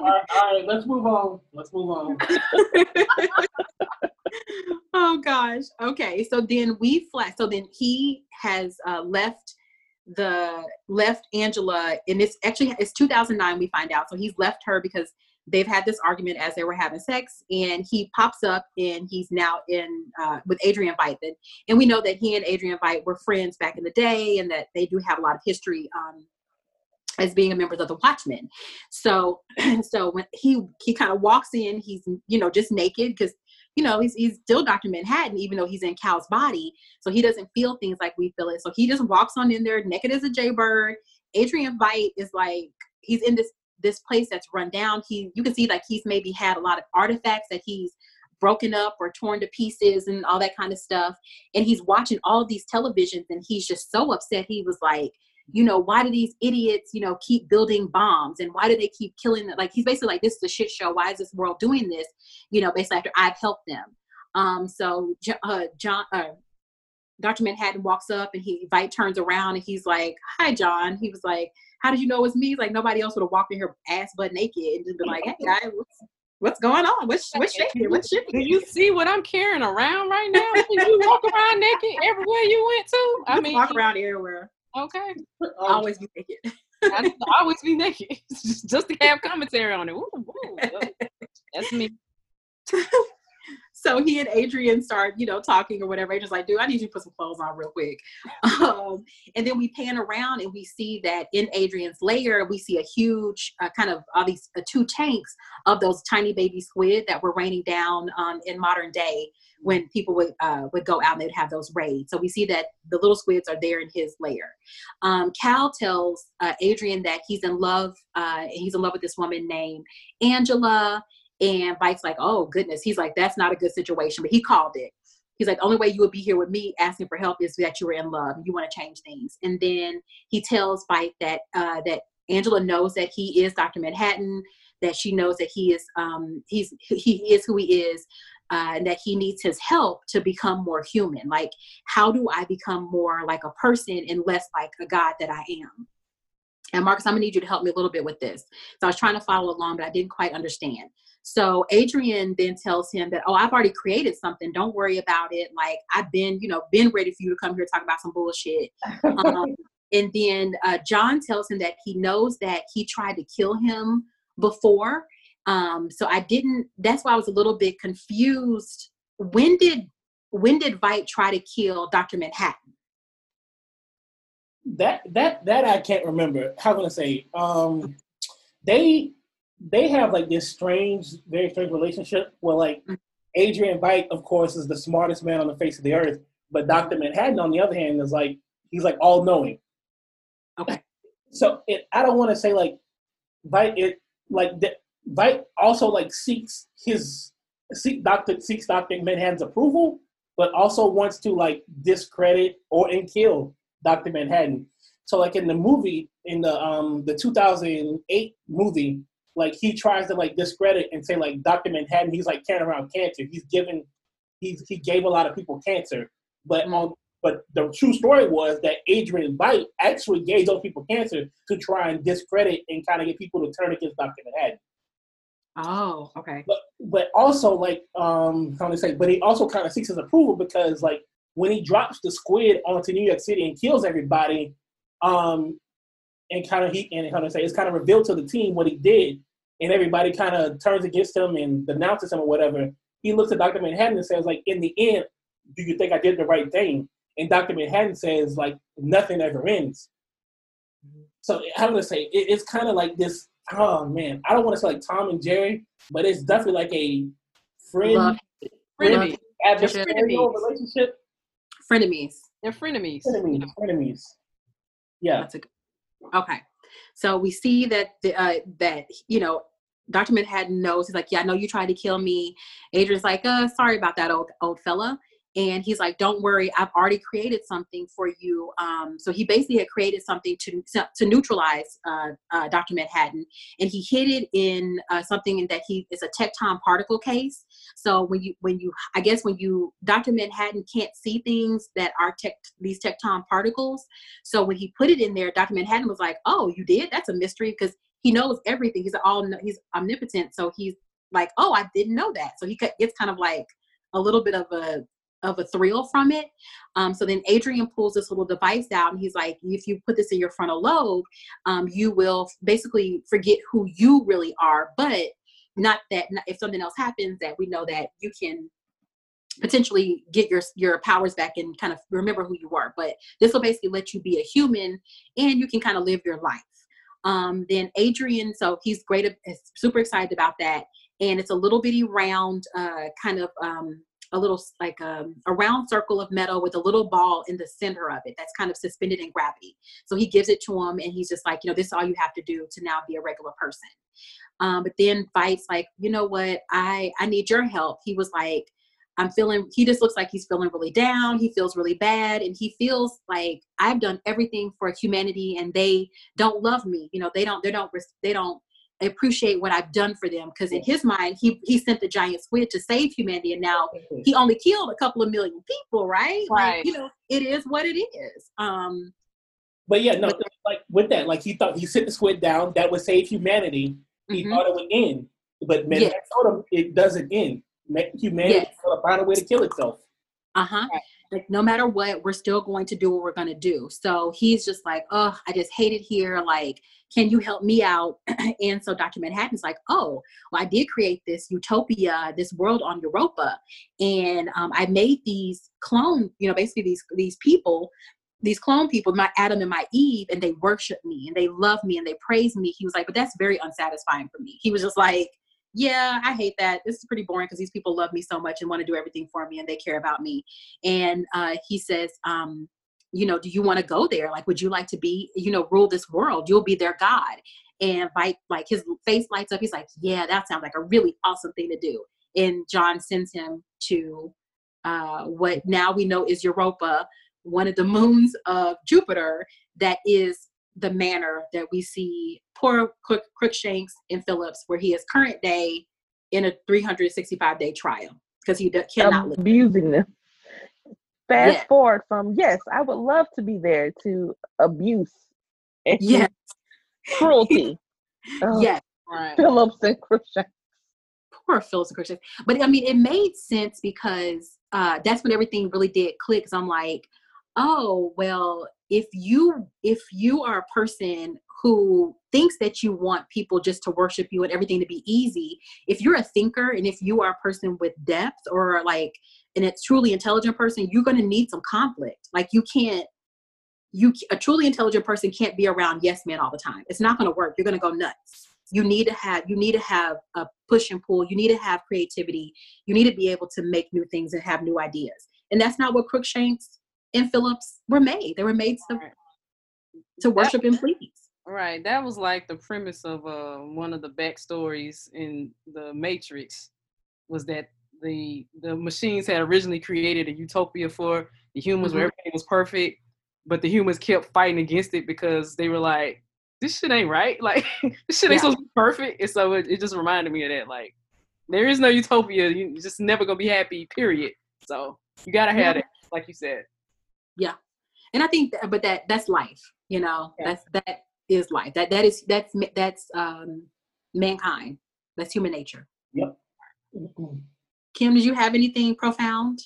All, right, all right, let's move on. Let's move on. oh gosh. Okay. So then we flash. So then he has uh, left the left Angela, and it's actually it's 2009. We find out. So he's left her because they've had this argument as they were having sex, and he pops up and he's now in uh, with Adrian Veidt. And- And we know that he and Adrian Veidt were friends back in the day, and that they do have a lot of history. Um, as being a members of the Watchmen, so so when he he kind of walks in, he's you know just naked because you know, he's, he's still Dr. Manhattan, even though he's in Cal's body. So he doesn't feel things like we feel it. So he just walks on in there naked as a jaybird. Adrian Veidt is like, he's in this this place that's run down. He you can see like he's maybe had a lot of artifacts that he's broken up or torn to pieces and all that kind of stuff. And he's watching all these televisions and he's just so upset. He was like, you know, why do these idiots, you know, keep building bombs and why do they keep killing them? Like he's basically like, this is a shit show. Why is this world doing this? You know, basically after I've helped them. Um, so uh, John, uh, Dr. Manhattan walks up and he Veidt turns around and he's like, "Hi, John." He was like, "How did you know it was me?" He's like, "Nobody else would have walked in here ass butt naked and just been like, hey, guy, what's, what's going on? What's what's shaking? What's Do you see what I'm carrying around right now? Can you walk around naked everywhere you went to? I mean, walk around everywhere. Okay. Always be naked. I always be naked just to have commentary on it. Ooh, ooh, that's me. so he and Adrian start, you know, talking or whatever. Adrian's like, dude, I need you to put some clothes on real quick. Um, and then we pan around and we see that in Adrian's lair, we see a huge uh, kind of all these uh, two tanks of those tiny baby squid that were raining down um, in modern day when people would uh, would go out and they'd have those raids. So we see that the little squids are there in his lair. Um, Cal tells uh, Adrian that he's in love. Uh, he's in love with this woman named Angela. And Mike's like, oh goodness. He's like, that's not a good situation. But he called it. He's like, the only way you would be here with me asking for help is that you were in love. You want to change things. And then he tells Mike that uh, that Angela knows that he is Dr. Manhattan, that she knows that he is um, he's he is who he is, uh, and that he needs his help to become more human. Like, how do I become more like a person and less like a god that I am? And Marcus, I'm gonna need you to help me a little bit with this. So I was trying to follow along, but I didn't quite understand. So Adrian then tells him that, oh, I've already created something. Don't worry about it. Like I've been, you know, been ready for you to come here talk about some bullshit. Um, and then uh, John tells him that he knows that he tried to kill him before. Um, so I didn't. That's why I was a little bit confused. When did when did Veidt try to kill Doctor Manhattan? That that that I can't remember. How can I say? Um, they they have like this strange, very strange relationship where like mm. Adrian Veidt, of course, is the smartest man on the face of the earth, but Doctor Manhattan, on the other hand, is like he's like all knowing. Okay. So it, I don't want to say like Veidt it like the, Veidt also like seeks his seek Doctor seeks Doctor Manhattan's approval, but also wants to like discredit or and kill Doctor Manhattan. So like in the movie, in the um the 2008 movie, like he tries to like discredit and say like Doctor Manhattan, he's like carrying around cancer. He's given, he's he gave a lot of people cancer, but on but the true story was that Adrian Veidt actually gave those people cancer to try and discredit and kind of get people to turn against Dr. Manhattan. Oh, okay. But but also like um how to say, but he also kind of seeks his approval because like when he drops the squid onto New York City and kills everybody, um, and kind of he and how to say it's kind of revealed to the team what he did, and everybody kind of turns against him and denounces him or whatever. He looks at Dr. Manhattan and says like, in the end, do you think I did the right thing? And Dr. Manhattan says like nothing ever ends. So how do I say it, it's kind of like this. Oh man, I don't want to say like Tom and Jerry, but it's definitely like a friend, frenemy, adversarial relationship. Frenemies. They're frenemies. Frenemies. Frenemies. Yeah. That's a good. Okay. So we see that the, uh, that you know Dr. Manhattan knows. He's like, yeah, I know you tried to kill me. Adrian's like, uh, sorry about that, old old fella and he's like don't worry i've already created something for you. Um, so he basically had created something to to neutralize uh, uh, dr manhattan and he hid it in uh, something that he is a tecton particle case. So when you when you i guess when you dr manhattan can't see things that are tech these tecton particles. So when he put it in there dr manhattan was like oh you did? That's a mystery because he knows everything. He's all he's omnipotent. So he's like oh i didn't know that. So he gets kind of like a little bit of a of a thrill from it. Um, so then Adrian pulls this little device out and he's like, if you put this in your frontal lobe, um, you will basically forget who you really are. But not that if something else happens, that we know that you can potentially get your your powers back and kind of remember who you were. But this will basically let you be a human and you can kind of live your life. Um, then Adrian, so he's great, super excited about that. And it's a little bitty round, uh, kind of um, a little like um, a round circle of metal with a little ball in the center of it that's kind of suspended in gravity. So he gives it to him, and he's just like, you know, this is all you have to do to now be a regular person. Um, but then Veidt's like, you know what, I I need your help. He was like, I'm feeling. He just looks like he's feeling really down. He feels really bad, and he feels like I've done everything for humanity, and they don't love me. You know, they don't. They don't. They don't appreciate what I've done for them because in his mind he he sent the giant squid to save humanity and now he only killed a couple of million people right? Right. like, you know it is what it is. Um but yeah no but, like with that like he thought he sent the squid down that would save humanity. He mm-hmm. thought it would end but man yes. told him it doesn't end. Humanity yes. will find a way to kill itself. Uh-huh. Right like no matter what we're still going to do what we're going to do so he's just like oh i just hate it here like can you help me out and so dr manhattan's like oh well i did create this utopia this world on europa and um, i made these clone you know basically these these people these clone people, my Adam and my Eve, and they worship me and they love me and they praise me. He was like, but that's very unsatisfying for me. He was just like, yeah, I hate that. This is pretty boring because these people love me so much and want to do everything for me and they care about me. And uh, he says, um, you know, do you want to go there? Like, would you like to be, you know, rule this world? You'll be their God. And like, like his face lights up. He's like, yeah, that sounds like a really awesome thing to do. And John sends him to uh, what now we know is Europa, one of the moons of Jupiter that is the manner that we see poor Crookshanks and Phillips, where he is current day in a 365 day trial because he cannot live. abusing them. Fast yeah. forward from yes, I would love to be there to abuse. And yes, Cruelty. Oh, yes. Right. Phillips and Crookshanks. Poor Phillips and Crookshanks. But I mean, it made sense because uh, that's when everything really did click. Because I'm like, oh well, if you if you are a person who thinks that you want people just to worship you and everything to be easy, if you're a thinker and if you are a person with depth or like and it's truly intelligent person, you're going to need some conflict. Like you can't you a truly intelligent person can't be around yes men all the time. It's not going to work. You're going to go nuts. You need to have you need to have a push and pull. You need to have creativity. You need to be able to make new things and have new ideas. And that's not what Crookshanks and Phillips were made. They were made to to worship that, and please. Right. That was like the premise of uh, one of the backstories in the Matrix was that the the machines had originally created a utopia for the humans mm-hmm. where everything was perfect but the humans kept fighting against it because they were like, this shit ain't right. Like this shit ain't yeah. supposed to be perfect. And so it, it, just reminded me of that. Like there is no utopia. You just never gonna be happy. Period. So you gotta have yeah. it, like you said. Yeah, and I think, that, but that that's life. You know, yeah. that's that is life. That that is that's that's um mankind. That's human nature. Yep. Kim, did you have anything profound?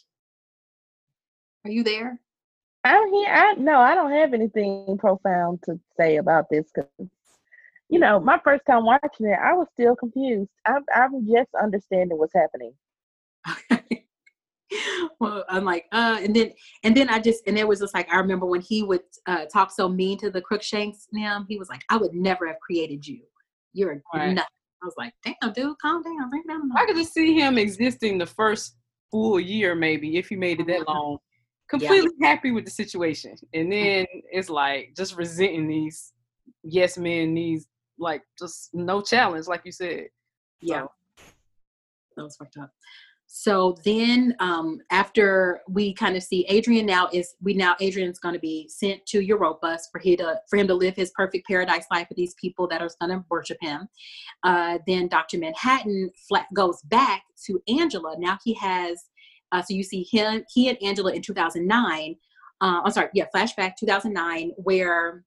Are you there? I'm here. I no, I don't have anything profound to say about this because, you know, my first time watching it, I was still confused. I'm, I'm just understanding what's happening. Okay. well, I'm like, uh, and then and then I just and it was just like I remember when he would uh, talk so mean to the Crookshanks. Now he was like, I would never have created you. You're right. nothing. I was like, damn, dude, calm down, bring down. I could just see him existing the first full year, maybe if he made it that mm-hmm. long completely yeah. happy with the situation. And then it's like just resenting these yes men, these like just no challenge, like you said. Yeah. So. That was fucked up. So then um after we kind of see Adrian now is we now Adrian's gonna be sent to Europa for him to for him to live his perfect paradise life with these people that are gonna worship him. Uh then Dr. Manhattan flat goes back to Angela. Now he has uh, so you see him, he and Angela in 2009. Uh, I'm sorry, yeah, flashback 2009, where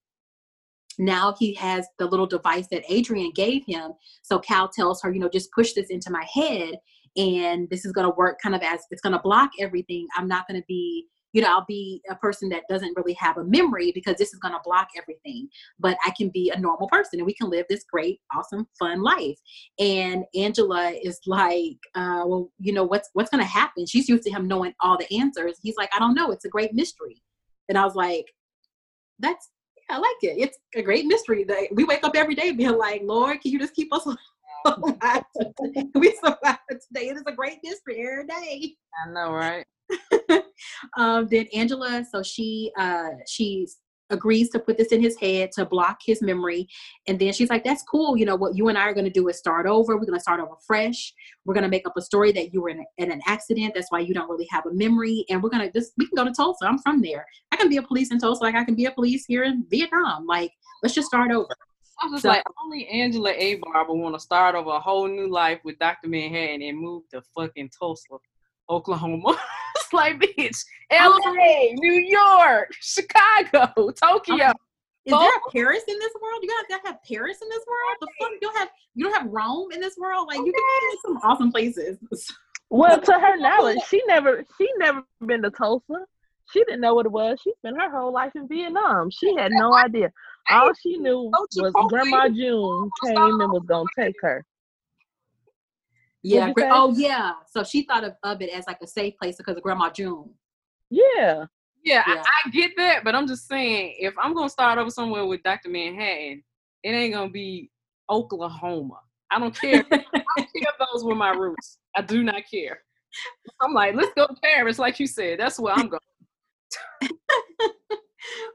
now he has the little device that Adrian gave him. So Cal tells her, you know, just push this into my head, and this is going to work kind of as it's going to block everything. I'm not going to be you know, I'll be a person that doesn't really have a memory because this is going to block everything. But I can be a normal person and we can live this great, awesome, fun life. And Angela is like, uh, well, you know, what's what's going to happen? She's used to him knowing all the answers. He's like, I don't know. It's a great mystery. And I was like, that's I like it. It's a great mystery. That We wake up every day being like, Lord, can you just keep us alive? we survive today. It is a great mystery every day. I know, right? um, then Angela, so she uh, she agrees to put this in his head to block his memory, and then she's like, "That's cool. You know what you and I are going to do is start over. We're going to start over fresh. We're going to make up a story that you were in, a, in an accident. That's why you don't really have a memory, and we're going to just we can go to Tulsa. I'm from there. I can be a police in Tulsa, like I can be a police here in Vietnam. Like let's just start over." I was so, like, only Angela Abar would want to start over a whole new life with Dr. Manhattan and move to fucking Tulsa. Oklahoma. it's like, bitch, LA, oh. New York, Chicago, Tokyo. Is there a Paris in this world? You gotta have Paris in this world? The fuck? You don't have you don't have Rome in this world? Like you can have some awesome places. Well, to her knowledge, she never she never been to Tulsa. She didn't know what it was. She spent her whole life in Vietnam. She had no idea. All she knew was Grandma June came and was gonna take her. Yeah. Oh, yeah. So she thought of, of it as like a safe place because of Grandma June. Yeah. Yeah, yeah. I, I, get that, but I'm just saying, if I'm gonna start over somewhere with Dr. Manhattan, it ain't gonna be Oklahoma. I don't care. I don't care if those were my roots. I do not care. I'm like, let's go to Paris, like you said. That's where I'm going.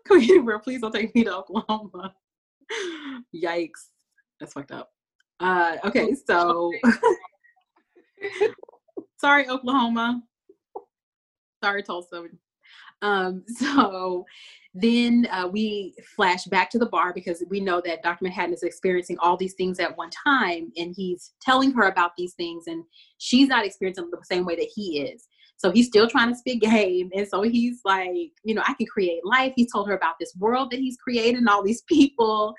Computer, please don't take me to Oklahoma. Yikes. That's fucked up. Uh, okay, so Sorry, Oklahoma. Sorry, Tulsa. Um, so then uh, we flash back to the bar because we know that Dr. Manhattan is experiencing all these things at one time, and he's telling her about these things, and she's not experiencing them the same way that he is. So he's still trying to spit game. And so he's like, you know, I can create life. He told her about this world that he's created and all these people.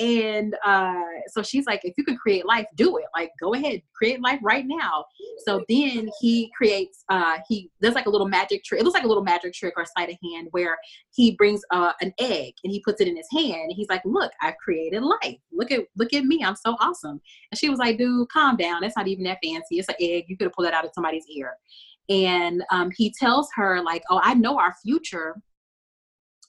And uh, so she's like, if you can create life, do it. Like, go ahead, create life right now. So then he creates, uh, he does like a little magic trick. It looks like a little magic trick or sleight of hand where he brings uh, an egg and he puts it in his hand. And he's like, look, I've created life. Look at, look at me. I'm so awesome. And she was like, dude, calm down. That's not even that fancy. It's an egg. You could have pulled that out of somebody's ear and um, he tells her like oh i know our future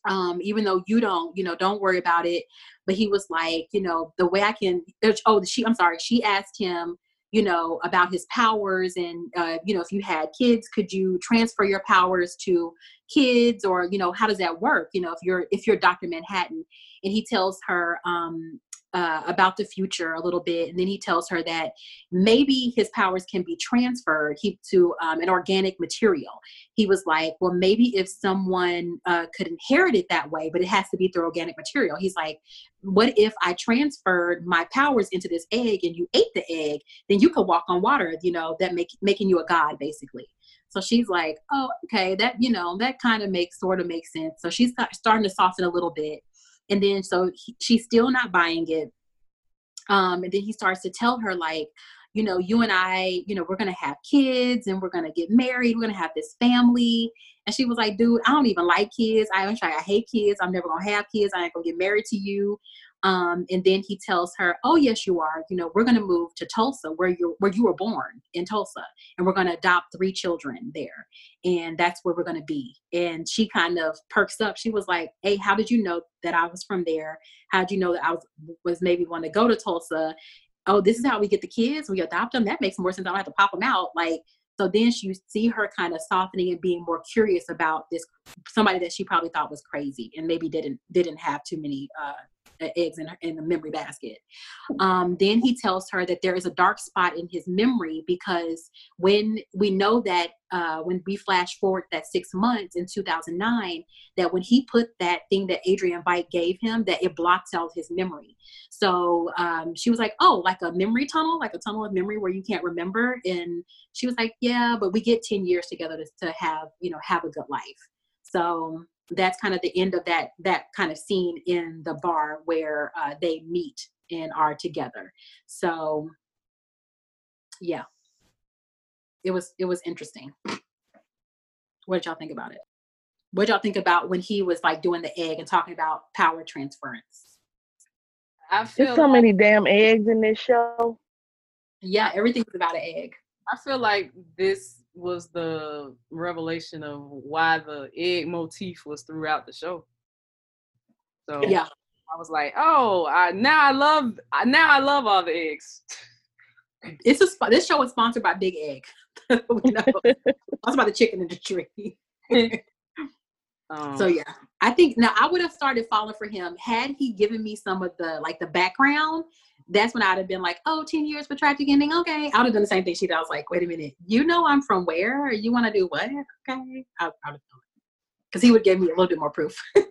um, even though you don't you know don't worry about it. But he was like you know the way i can oh she i'm sorry she asked him you know about his powers and uh, you know if you had kids could you transfer your powers to kids? Or you know how does that work? You know if you're if you're dr manhattan. And he tells her um uh, about the future a little bit, and then he tells her that maybe his powers can be transferred he, to um, an organic material. He was like, "Well, maybe if someone uh, could inherit it that way, but it has to be through organic material." He's like, "What if I transferred my powers into this egg, and you ate the egg? Then you could walk on water. You know, that make making you a god, basically." So she's like, "Oh, okay, that you know that kind of makes sort of makes sense." So she's starting to soften a little bit and then so he, she's still not buying it. Um and then he starts to tell her like you know you and i you know we're gonna have kids and we're gonna get married we're gonna have this family. And she was like dude i don't even like kids. I am i hate kids. I'm never gonna have kids. I ain't gonna get married to you um, and then he tells her, "Oh yes, you are. You know, we're going to move to Tulsa, where you where you were born in Tulsa, and we're going to adopt three children there, and that's where we're going to be." And she kind of perks up. She was like, "Hey, how did you know that I was from there? How did you know that I was was maybe want to go to Tulsa? Oh, this is how we get the kids. We adopt them. That makes more sense. I don't have to pop them out. Like." So then you see her kind of softening and being more curious about this somebody that she probably thought was crazy and maybe didn't didn't have too many uh, eggs in, her, in the memory basket. Um, then he tells her that there is a dark spot in his memory because when we know that uh, when we flash forward that six months in 2009, that when he put that thing that Adrian Veidt gave him, that it blocks out his memory. So um, she was like, "Oh, like a memory tunnel, like a tunnel of memory where you can't remember." And she was like, "Yeah, but we get 10 years together to, to have you know have a good life." So that's kind of the end of that that kind of scene in the bar where uh, they meet and are together. So yeah. It was it was interesting. What did y'all think about it? What did y'all think about when he was like doing the egg and talking about power transference? I feel There's so like, many damn eggs in this show. Yeah everything's about an egg. I feel like this was the revelation of why the egg motif was throughout the show. So yeah, I was like, oh, I, now I love now I love all the eggs. It's a this show is sponsored by Big Egg. we know. That's about the chicken in the tree. um, so yeah, I think now I would have started following for him had he given me some of the like the background that's when I'd have been like, oh, 10 years for tragic ending. Okay. I would have done the same thing she did. I was like, wait a minute. You know I'm from where? You want to do what? Okay. I, I would have done it. Because he would give me a little bit more proof. All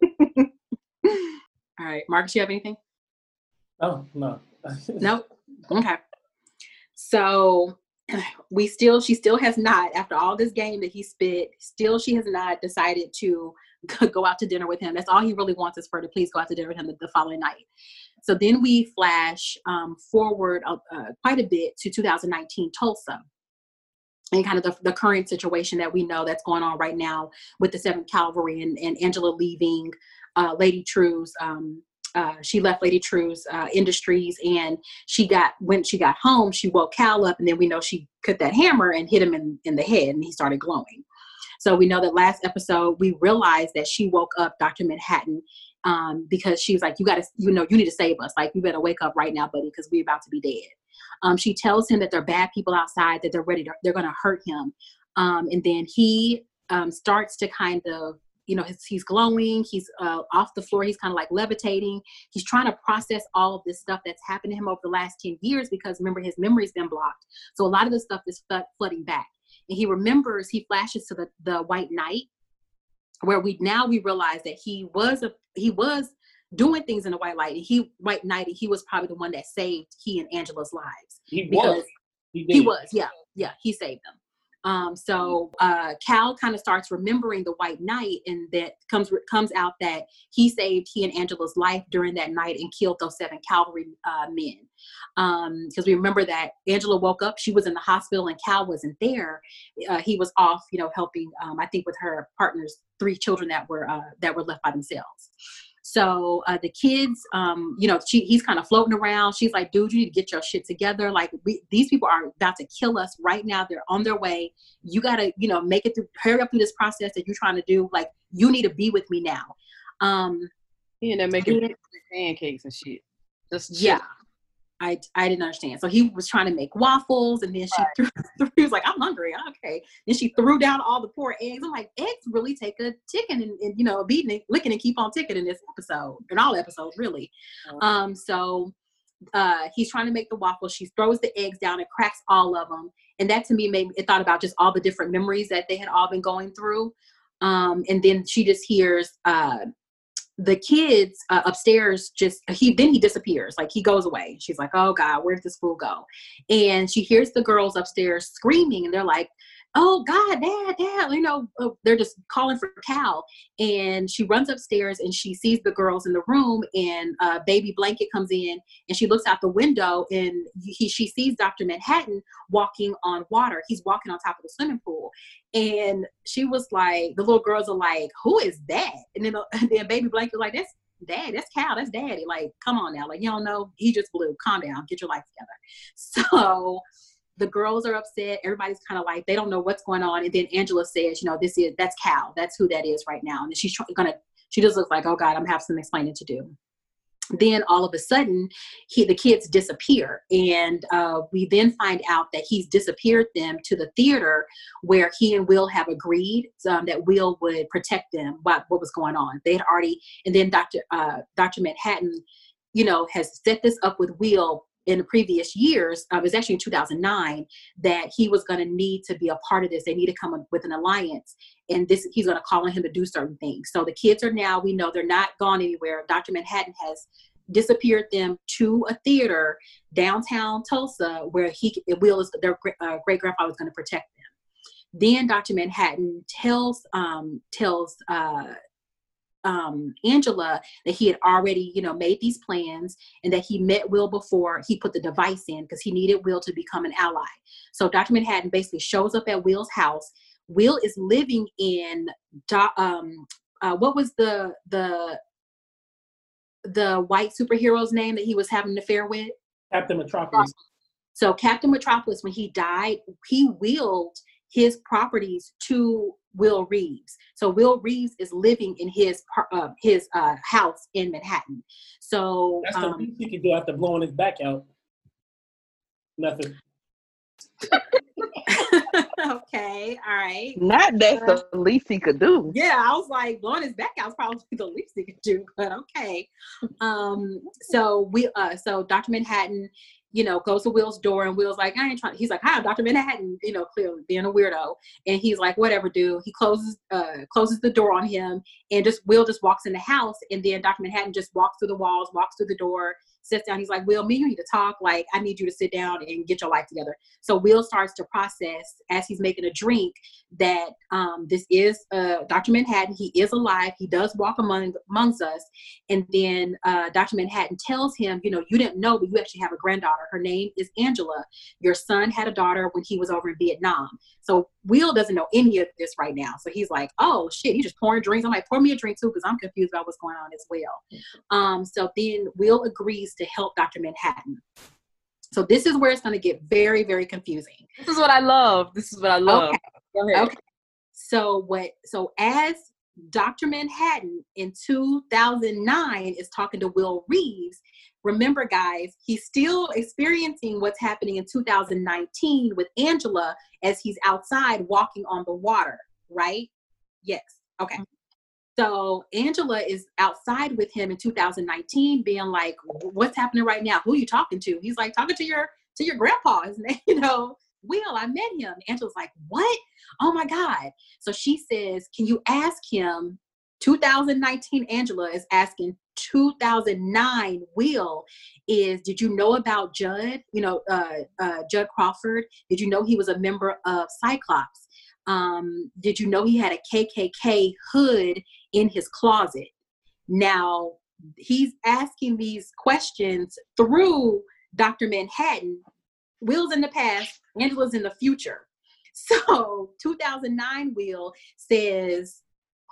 right. Marcus, you have anything? Oh, no. nope. Okay. So we still, she still has not, after all this game that he spit, still she has not decided to go out to dinner with him. That's all he really wants is for her to please go out to dinner with him the, the following night. So then we flash um, forward uh, uh, quite a bit to 2019 Tulsa and kind of the, the current situation that we know that's going on right now with the 7th Cavalry and, and Angela leaving uh, Lady Trieu's. Um, uh, she left Lady Trieu's uh, Industries and she got when she got home she woke Cal up and then we know she cut that hammer and hit him in, in the head and he started glowing. So we know that last episode we realized that she woke up Dr. Manhattan um, because she was like, "You got to, you know, you need to save us. Like, you better wake up right now, buddy, because we're about to be dead." Um, she tells him that there are bad people outside, that they're ready to, they're going to hurt him, um, and then he um, starts to kind of you know, he's, he's glowing, he's uh, off the floor, he's kind of like levitating. He's trying to process all of this stuff that's happened to him over the last 10 years because remember, his memory's been blocked. So a lot of this stuff is flooding back. And he remembers, he flashes to the, the white knight where we now we realize that he was a he was doing things in the white light and he white knight he was probably the one that saved he and angela's lives he was he, he, was yeah yeah he saved them Um, so uh, Cal kind of starts remembering the White Knight, and that comes comes out that he saved he and Angela's life during that night and killed those seven cavalry uh, men. Because um, we remember that Angela woke up, she was in the hospital, and Cal wasn't there. Uh, he was off, you know, helping. Um, I think with her partner's three children that were uh, that were left by themselves. So uh, the kids, um, you know, she, he's kind of floating around. She's like, dude, you need to get your shit together. Like we, these people are about to kill us right now. They're on their way. You got to, you know, make it through, hurry up through this process that you're trying to do. Like you need to be with me now. Um, you know, making pancakes and shit. Just yeah. I, I didn't understand. So he was trying to make waffles, and then she threw, he was like, "I'm hungry." Okay. Then she threw down all the poor eggs. I'm like, eggs really take a ticking and, and you know, beating it, licking and keep on ticking in this episode, in all episodes, really. Um. So, uh, he's trying to make the waffles. She throws the eggs down and cracks all of them, and that to me made it thought about just all the different memories that they had all been going through. Um. And then she just hears uh the kids uh, upstairs just he then he disappears like he goes away. She's like oh god where did this fool go? And she hears the girls upstairs screaming and they're like oh God, dad, dad, you know, uh, they're just calling for Cal. And she runs upstairs and she sees the girls in the room and uh, baby blanket comes in and she looks out the window and he, she sees Dr. Manhattan walking on water. He's walking on top of the swimming pool. And she was like, the little girls are like, who is that? And then, and then baby blanket like, that's dad, that's Cal, that's daddy. Like, come on now. Like, you don't know, he just blew. Calm down, get your life together. So the girls are upset. Everybody's kind of like they don't know what's going on. And then Angela says, you know, this is that's Cal. That's who that is right now. And she's gonna. She just looks like, oh God, I'm have some explaining to do. Then all of a sudden, he the kids disappear, and uh, we then find out that he's disappeared them to the theater where he and Will have agreed um, that Will would protect them. What what was going on? They had already, and then Doctor uh, Doctor Manhattan, you know, has set this up with Will in the previous years, uh, it was actually in 2009, that he was going to need to be a part of this. They need to come up with an alliance, and this he's going to call on him to do certain things. So the kids are now, we know they're not gone anywhere. Dr. Manhattan has disappeared them to a theater downtown Tulsa where he Will their uh, great grandfather was going to protect them. Then Dr. Manhattan tells um, tells uh, um, Angela that he had already, you know, made these plans and that he met Will before he put the device in because he needed Will to become an ally. So Dr. Manhattan basically shows up at Will's house. Will is living in um, uh, what was the the the white superhero's name that he was having an affair with? Captain Metropolis. So Captain Metropolis, when he died, he willed his properties to Will Reeves. So Will Reeves is living in his uh, his uh, house in Manhattan. So that's the um, least he could do after blowing his back out. Nothing. okay, all right. Not that's uh, the least he could do. Yeah, I was like blowing his back out was probably the least he could do, but okay. Um, so we uh so Dr. Manhattan you know, goes to Will's door and Will's like, I ain't trying. He's like, hi, I'm Dr. Manhattan, you know, clearly being a weirdo. And he's like, whatever, dude. He closes uh closes the door on him and just Will just walks in the house and then Dr. Manhattan just walks through the walls, walks through the door, sits down. He's like, Will, me, you need to talk. Like, I need you to sit down and get your life together. So Will starts to process as he's making a drink that um, this is uh, Dr. Manhattan. He is alive. He does walk among amongst us. And then uh, Dr. Manhattan tells him, you know, you didn't know, but you actually have a granddaughter. Her name is Angela. Your son had a daughter when he was over in Vietnam. So Will doesn't know any of this right now. So he's like, oh shit, he's just pouring drinks. I'm like, pour me a drink too, because I'm confused about what's going on as well. Um, so then Will agrees to help Dr. Manhattan. So this is where it's going to get very, very confusing. This is what I love. This is what I love. Okay. okay. So what? So as Dr. Manhattan in 2009 is talking to Will Reeves. Remember, guys, he's still experiencing what's happening in 2019 with Angela as he's outside walking on the water, right? Yes. Okay. Mm-hmm. So Angela is outside with him in 2019, being like, "What's happening right now? Who are you talking to?" He's like, "Talking to your to your grandpa, his name, you know, Will. I met him." Angela's like, "What? Oh my god!" So she says, "Can you ask him 2019 Angela is asking 2009 Will is did you know about Judd? You know, uh, uh, Judd Crawford. Did you know he was a member of Cyclops? Um, did you know he had a KKK hood in his closet? Now he's asking these questions through Dr. Manhattan. Will's in the past, Angela's in the future. So 2009 Will says,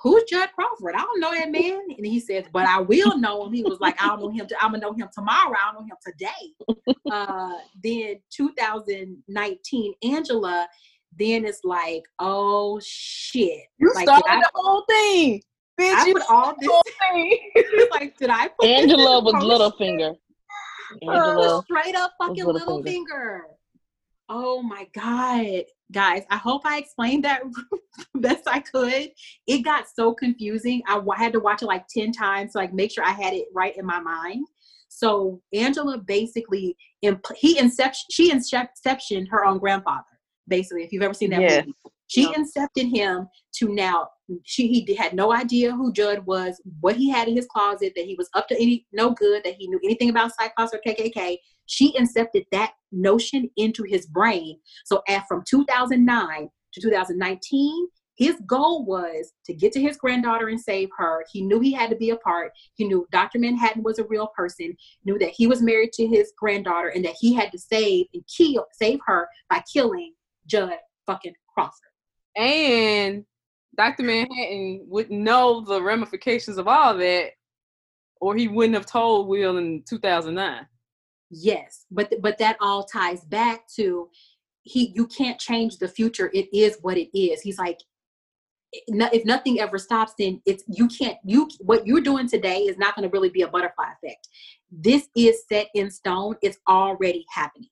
who's Judd Crawford? I don't know that man. And he says, but I will know him. He was like, I don't know him. To, I'm gonna know him tomorrow. I don't know him today. uh, then 2019, Angela then it's like, oh shit. You like, started I, the whole thing. Bitch, I you put all this. whole thing. like, did I put Angela in was post? Littlefinger. Angela. straight up fucking Littlefinger. little finger. Oh my god, guys! I hope I explained that best I could. It got so confusing. I had to watch it like ten times to like make sure I had it right in my mind. So Angela basically imp- he inception she inceptioned her own grandfather. Basically, if you've ever seen that Yes. movie, she No. incepted him to now. She he had no idea who Judd was, what he had in his closet, that he was up to any no good, that he knew anything about Cyclops or KKK. She incepted that notion into his brain. So, at, from 2009 to 2019, his goal was to get to his granddaughter and save her. He knew he had to be a part. He knew Dr. Manhattan was a real person. Knew that he was married to his granddaughter and that he had to save and kill save her by killing Judd fucking Crawford. And Dr. Manhattan would know the ramifications of all that, or he wouldn't have told Will in 2009. Yes, but but that all ties back to he. You can't change the future. It is what it is. He's like, if nothing ever stops, then it's you can't. You what you're doing today is not going to really be a butterfly effect. This is set in stone. It's already happening.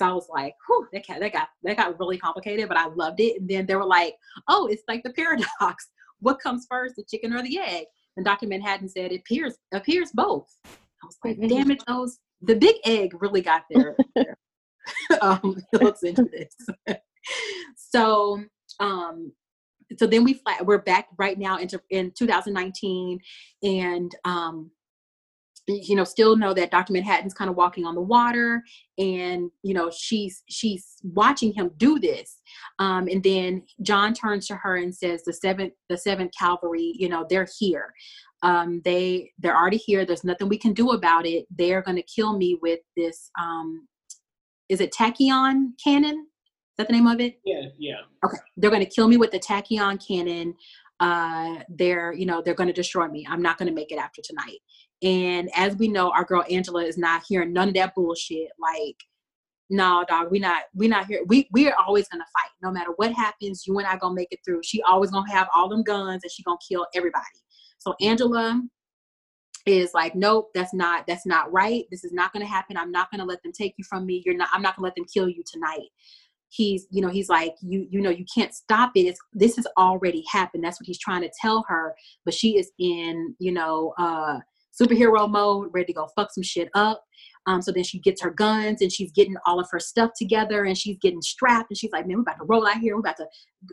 So I was like, whew, that got, that got that got really complicated, but I loved it. And then they were like, oh, it's like the paradox. What comes first, the chicken or the egg? And Dr. Manhattan said, it appears appears both. I was like, damn it, those the big egg really got there. um, it looks into this. so um so then we flat we're back right now into in 2019 and um you know still know that dr manhattan's kind of walking on the water and you know she's she's watching him do this um and then john turns to her and says the seventh the seventh cavalry you know they're here. Um they they're already here. There's nothing we can do about it. They're going to kill me with this um is it tachyon cannon? Is that the name of it? Yeah, yeah. okay. They're going to kill me with the tachyon cannon. Uh they're you know they're going to destroy me. I'm not going to make it after tonight and as we know our girl angela is not hearing none of that bullshit. Like no dog we not we not here. We we are always gonna fight. No matter what happens you and i gonna make it through. She always gonna have all them guns and she gonna kill everybody. So angela is like nope that's not that's not right. This is not gonna happen. I'm not gonna let them take you from me. You're not i'm not gonna let them kill you tonight. He's you know he's like you you know you can't stop it. It's this has already happened. That's what he's trying to tell her. But she is in you know uh superhero mode ready to go fuck some shit up. Um so then she gets her guns and she's getting all of her stuff together and she's getting strapped and she's like man we're about to roll out here. We're about to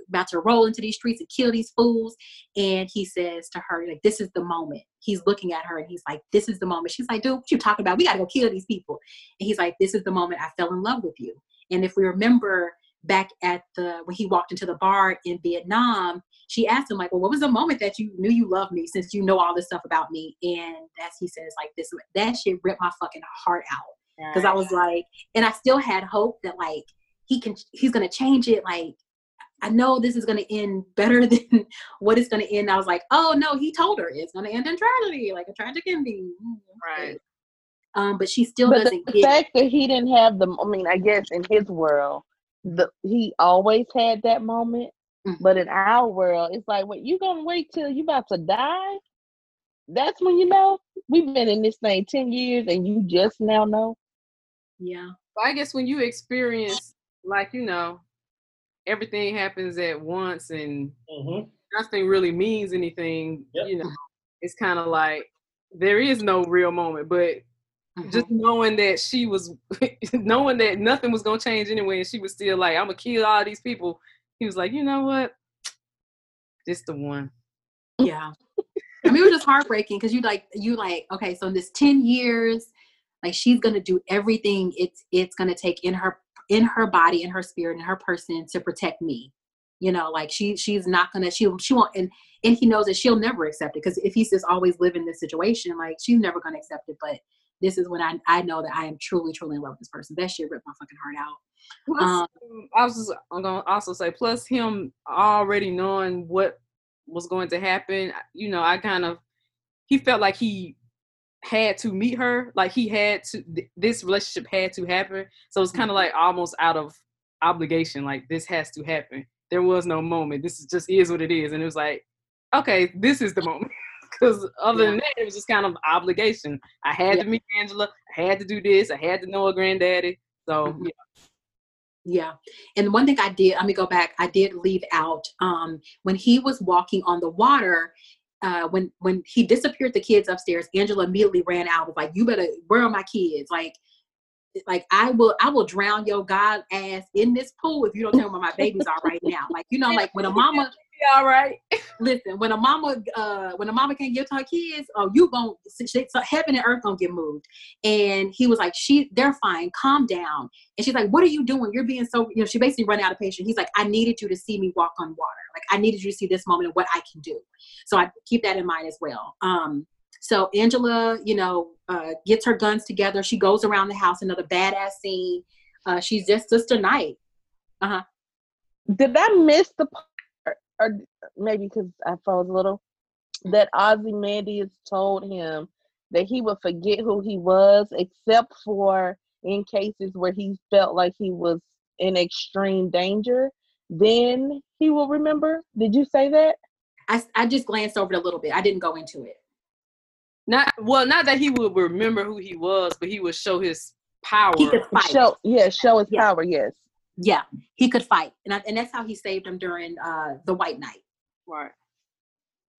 about to roll into these streets and kill these fools. And he says to her like this is the moment. He's looking at her and he's like this is the moment. She's like dude what you talking about? We gotta go kill these people. And he's like this is the moment i fell in love with you. And if we remember back at the when he walked into the bar in Vietnam, she asked him like, "Well, what was the moment that you knew you loved me since you know all this stuff about me?" And that's he says like this that shit ripped my fucking heart out because I was like, and I still had hope that like he can he's gonna change it. Like I know this is gonna end better than what it's gonna end. I was like, oh no, he told her it's gonna end in tragedy, like a tragic ending. Right. Um, but she still But doesn't the get. fact that he didn't have the, I mean, I guess in his world, the he always had that moment. Mhm. But in our world, it's like, what you gonna wait till you about to die? That's when you know we've been in this thing ten years, and you just now know. yeah. So I guess when you experience, like, you know, everything happens at once and hmm nothing really means anything, Yep. you know, it's kind of like there is no real moment. But just knowing that she was, knowing that nothing was going to change anyway, and she was still like, I'm going to kill all these people, he was like, you know what? This the one. yeah I mean, it was just heartbreaking because you like you like okay, so in this ten years, like she's gonna do everything it's it's gonna take in her in her body, in her spirit, in her person to protect me. You know, like she she's not gonna she she won't and and he knows that she'll never accept it because if he's just always living this situation, like she's never gonna accept it. But this is when I I know that I am truly truly in love with this person. That shit ripped my fucking heart out. Plus, um, I was just, I'm gonna also say plus him already knowing what was going to happen. You know, I kind of he felt like he had to meet her like he had to th- this relationship had to happen so it's kind of like almost out of obligation like this has to happen there was no moment this is just is what it is and it was like okay this is the moment because other yeah. than that it was just kind of obligation i had yeah. to meet angela i had to do this i had to know a granddaddy so mm-hmm. yeah yeah. And one thing I did, let me go back, I did leave out um, when he was walking on the water, uh, when when he disappeared the kids upstairs, Angela immediately ran out. Was like, "You better, where are my kids?" Like, like I will, I will drown your god ass in this pool if you don't tell me where my babies are right now. Like, you know, like when a mama, all right. listen, when a mama, uh, when a mama can't give to her kids, oh, you gon' so heaven and earth gonna get moved. And he was like, she, they're fine, calm down. And she's like, what are you doing? You're being so, you know, she basically run out of patience. He's like, I needed you to see me walk on water. Like I needed you to see this moment and what I can do. So I keep that in mind as well. Um, so Angela, you know, uh, gets her guns together. She goes around the house, another badass scene. Uh, she's just Sister Night. Uh huh. Did I miss the or maybe because I froze a little, that Ozymandias told him that he would forget who he was, except for in cases where he felt like he was in extreme danger. Then he will remember. Did you say that? I, I just glanced over it a little bit. I didn't go into it. Not well, not that he would remember who he was, but he would show his power. He could fight. Show, yeah, show his yeah. power. Yes. Yeah, he could fight, and I, and that's how he saved him during uh, the White Night. Right.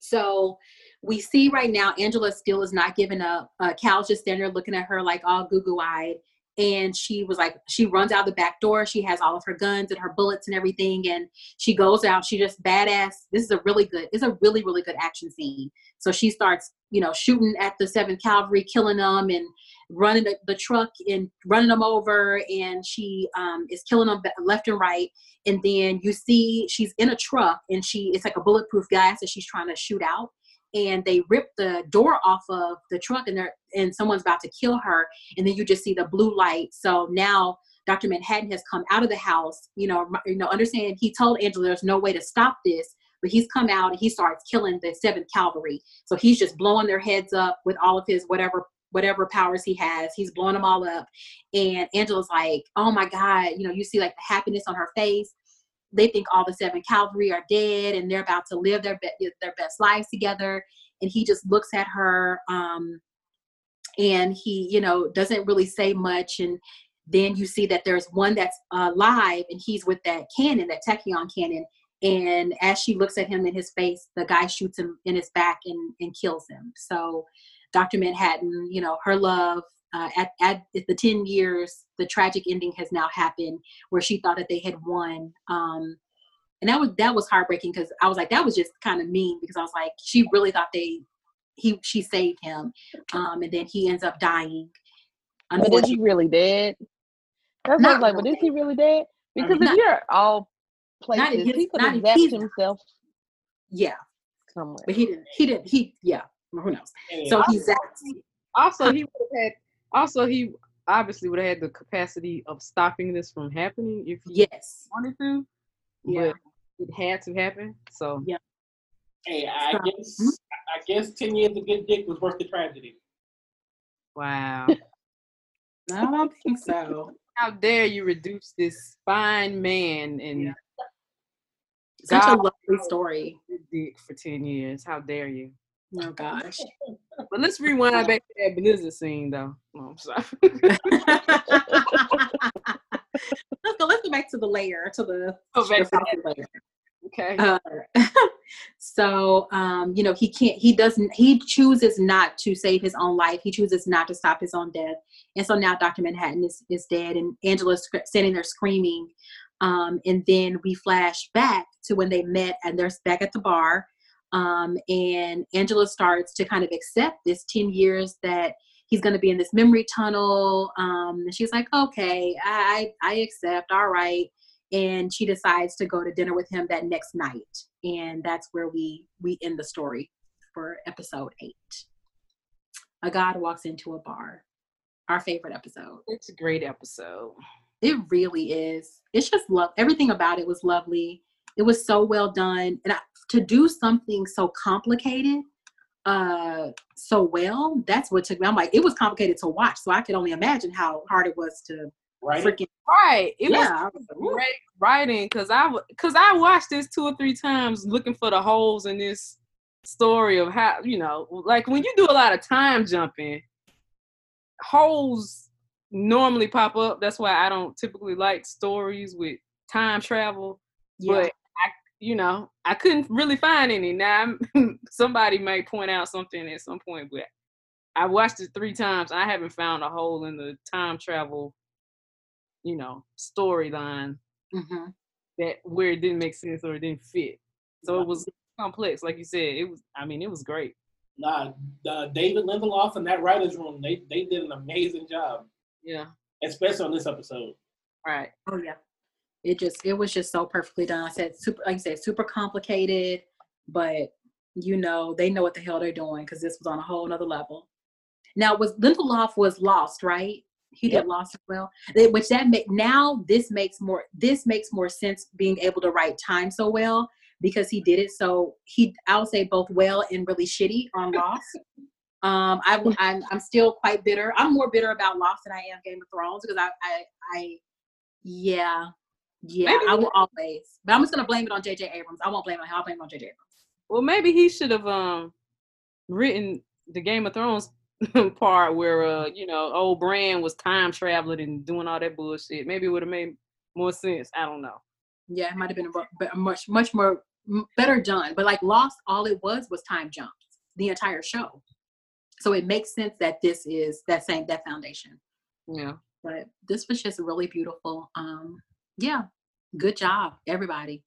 So we see right now Angela still is not giving up. Uh, Cal's just standing there looking at her like all goo goo eyed, and she was like she runs out the back door she has all of her guns and her bullets and everything and she goes out she just badass this is a really good it's a really really good action scene so she starts you know shooting at the 7th cavalry killing them and running the, the truck and running them over and she um, is killing them left and right. And then you see she's in a truck and she it's like a bulletproof glass that she's trying to shoot out. And they rip the door off of the truck and they're and someone's about to kill her. And then you just see the blue light. So now dr manhattan has come out of the house you know you know understand he told angela there's no way to stop this but he's come out and he starts killing the seventh cavalry so he's just blowing their heads up with all of his whatever whatever powers he has he's blowing them all up. And angela's like oh my god you know you see like the happiness on her face. They think all the seven cavalry are dead and they're about to live their be- their best lives together. And he just looks at her um, and he you know doesn't really say much. And then you see that there's one that's alive and he's with that cannon that tachyon cannon. And as she looks at him in his face the guy shoots him in his back and, and kills him. So dr manhattan you know her love uh, at, at the 10 years, the tragic ending has now happened where she thought that they had won. Um, and that was that was heartbreaking because I was like, that was just kind of mean because I was like, she really thought they he she saved him, um, and then he ends up dying. But is he really dead? That's not like, really. but is he really dead? Because if you're all places, his, he could have zapped himself. Yeah, somewhere. But he didn't. He didn't. He yeah. Who knows? So he's zapped. Also, he would have had also he obviously would have had the capacity of stopping this from happening if he yes wanted to. Yeah. it had to happen. So yeah. Hey, I so, guess hmm? I guess ten years of good dick was worth the tragedy. Wow. I don't think so. How dare you reduce this fine man and yeah. such God a lovely story. Dick for ten years. How dare you? Oh gosh. But let's rewind back to that blizzard scene though. Oh, I'm sorry. let's go let's go back to the layer, to the, oh, back to layer. Okay. Uh, so um, you know, he can't he doesn't he chooses not to save his own life. He chooses not to stop his own death. And so now Dr. Manhattan is, is dead and Angela's standing there screaming. Um, and then we flash back to when they met and they're back at the bar Um, and Angela starts to kind of accept this 10 years that he's going to be in this memory tunnel. Um, and she's like, okay, I, I accept. All right. And she decides to go to dinner with him that next night. And that's where we, we end the story for episode eight. A God walks into a bar. Our favorite episode. It's a great episode. It really is. It's just love. Everything about it was lovely. It was so well done. And I, to do something so complicated uh so well that's what took me i'm like it was complicated to watch so i could only imagine how hard it was to Right? freaking Right. It yeah was great writing because I because I watched this two or three times looking for the holes in this story of how you know like when you do a lot of time jumping, holes normally pop up. That's why I don't typically like stories with time travel. yeah But I, you know, I couldn't really find any. Now I'm- somebody might point out something at some point, but I watched it three times. I haven't found a hole in the time travel, you know, storyline Mhm. that where it didn't make sense or it didn't fit. So it was complex, like you said. It was. I mean, it was great. Nah, uh, David Lindelof and that writers room, they they did an amazing job, Yeah. especially on this episode. Right. oh yeah it just it was just so perfectly done. I said super like you said super complicated but you know they know what the hell they're doing because this was on a whole nother level. Now was lindelof was lost right? He Yep. did lost as well? They- which that make now this makes more this makes more sense being able to write time so well because he did it so he i'll say both well and really shitty on lost. Um I, I'm, I'm still quite bitter. I'm more bitter about lost than i am game of thrones because i i, I yeah yeah Maybe- i will always but i'm just gonna blame it on jj abrams i won't blame it i'll blame it on jj abrams Well, maybe he should have um written the Game of Thrones part where uh you know old Bran was time traveling and doing all that bullshit. Maybe it would have made more sense. I don't know. yeah it might have been a much much more better done but like lost all it was was time jumps the entire show so it makes sense that this is that same that foundation Yeah. but this was just really beautiful um yeah good job everybody.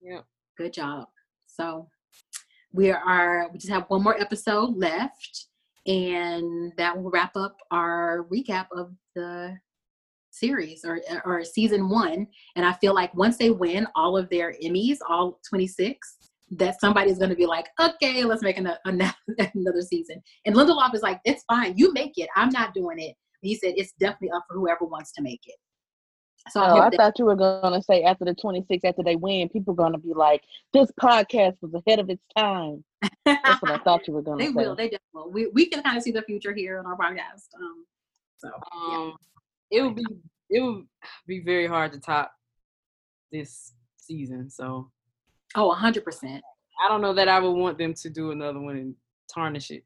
Yeah. good job. So we are we just have one more episode left and that will wrap up our recap of the series or or season one and i feel like once they win all of their emmys all 26 that somebody's going to be like okay let's make another, another season. And lindelof is like it's fine you make it i'm not doing it. He said it's definitely up for whoever wants to make it so I Oh, hope I that- thought you were gonna say after the 26, after they win, people are gonna be like, "This podcast was ahead of its time." That's what I thought you were gonna say. they say. will. They definitely will. We we can kind of see the future here on our podcast. Um, so yeah. Um, it would be it would be very hard to top this season. So Oh, hundred percent. I don't know that I would want them to do another one and tarnish it.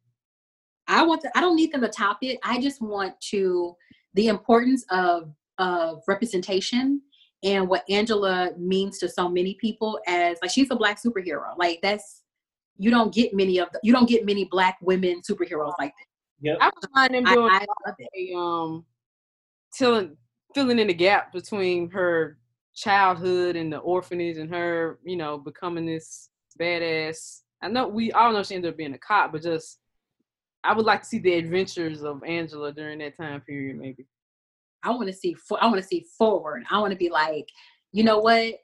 I want to. I don't need them to top it. I just want to the importance of of representation and what Angela means to so many people as like she's a black superhero. Like that's you don't get many of the, you don't get many black women superheroes like that. Yep. I was mind them I, doing I love it. a, um filling filling in the gap between her childhood and the orphanage and her, you know, becoming this badass. I know we all know she ended up being a cop, but just I would like to see the adventures of Angela during that time period, maybe. I want to see. For, I want to see forward. I want to be like, you know what?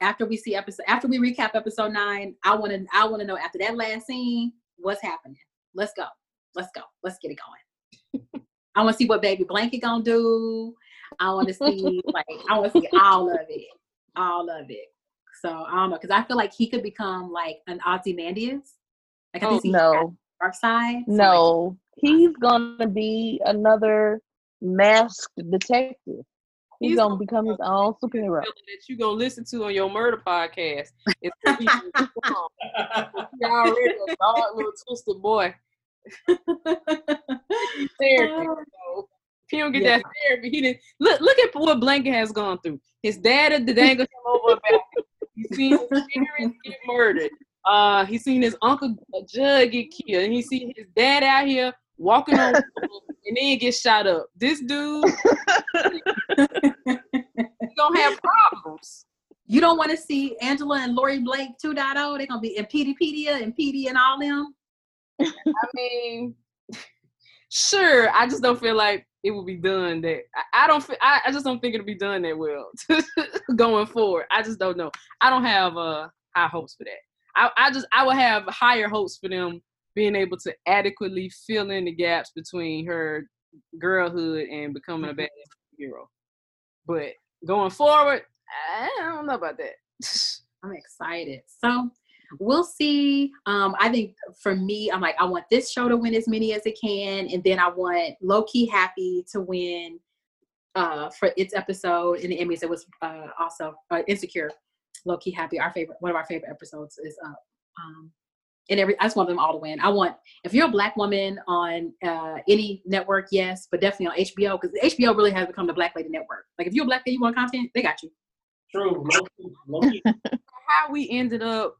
After we see episode, after we recap episode nine, I want to. I want to know after that last scene, what's happening. Let's go. Let's go. Let's get it going. I want to see what Baby Blanket gonna do. I want to see like I want to see all of it, all of it. So I don't know because I feel like he could become like an Ozymandias. Like I Oh, think he's No, dark side. so, like, no, he's gonna be another masked detective. He's, He's gonna gonna become his own superhero. That you gonna listen to on your murder podcast. It's gonna be he already a dark little twisted boy. Therapy. So if he don't get Yeah. that therapy, he didn't look. Look at what Blanket has gone through. His dad had to dangle him over a back. He's seen his parents get murdered. Uh, he's seen his uncle uh, Judd get killed, and he seen his dad out here walking on, and then get shot up. This dude, he gonna have problems. You don't want to see Angela and Laurie Blake 2.0. They're gonna be in Peteypedia and PD and all them. I mean, sure. I just don't feel like it will be done that I, I don't feel, I, I just don't think it'll be done that well going forward. I just don't know. I don't have uh high hopes for that. I, I just I would have higher hopes for them being able to adequately fill in the gaps between her girlhood and becoming a Mm-hmm. bad hero. But going forward, I don't know about that. I'm excited. So we'll see. Um, I think for me, I'm like, I want this show to win as many as it can, and then I want Low Key Happy to win uh, for its episode in the Emmys. It was uh, also uh, Insecure. Low Key Happy, our favorite, one of our favorite episodes is up. Um, and every, I just want them all to win. I want if you're a black woman on uh, any network, yes, but definitely on HBO because HBO really has become the Black Lady Network. Like if you're a black lady, you want content, they got you. True. Low-key, low-key. how we ended up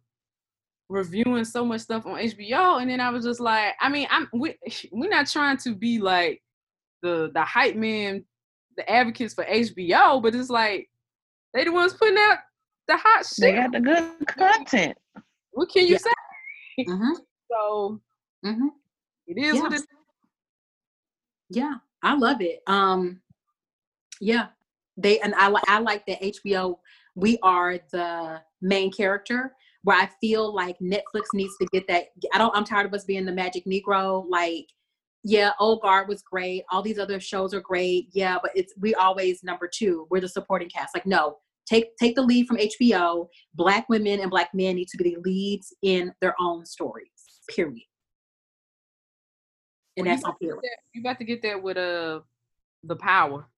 reviewing so much stuff on HBO, and then I was just like, I mean, I'm we we're not trying to be like the the hype man, the advocates for HBO, but it's like they the ones putting out the hot shit. They shit. got the good content. What can you Yeah. say? Mm-hmm. So Mm-hmm. it is what it is. Yeah, I love it. Um, yeah, they and I I like that HBO. We are the main character. Where I feel like Netflix needs to get that. I don't. I'm tired of us being the Magic Negro. Like, yeah, Old Guard was great. All these other shows are great. Yeah, but it's we always number two. We're the supporting cast. Like, no, take take the lead from HBO. Black women and black men need to be the leads in their own stories. Period. And Well, you that's on about to get period. that- You about to get that with uh the power.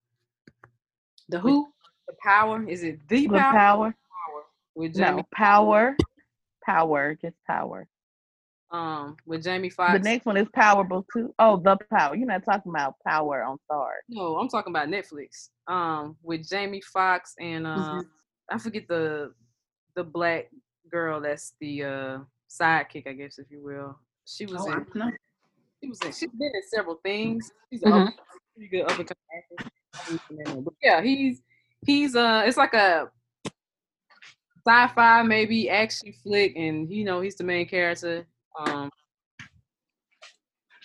The who? The power is it the The power? power. Power with Jamie No, power. Power. Just power. Um with Jamie Foxx. The next one is Powerful too. Oh, the power. You're not talking about power on Starz. No, I'm talking about Netflix. Um, with Jamie Foxx and uh, Mhm. I forget the the black girl that's the uh sidekick, I guess, if you will. She was Oh, in. She was in. She's been in several things. She's a Mhm. up- pretty good up and coming actress. I don't even know. But yeah, he's he's uh, it's like a sci-fi maybe action flick, and you know he's the main character. Um,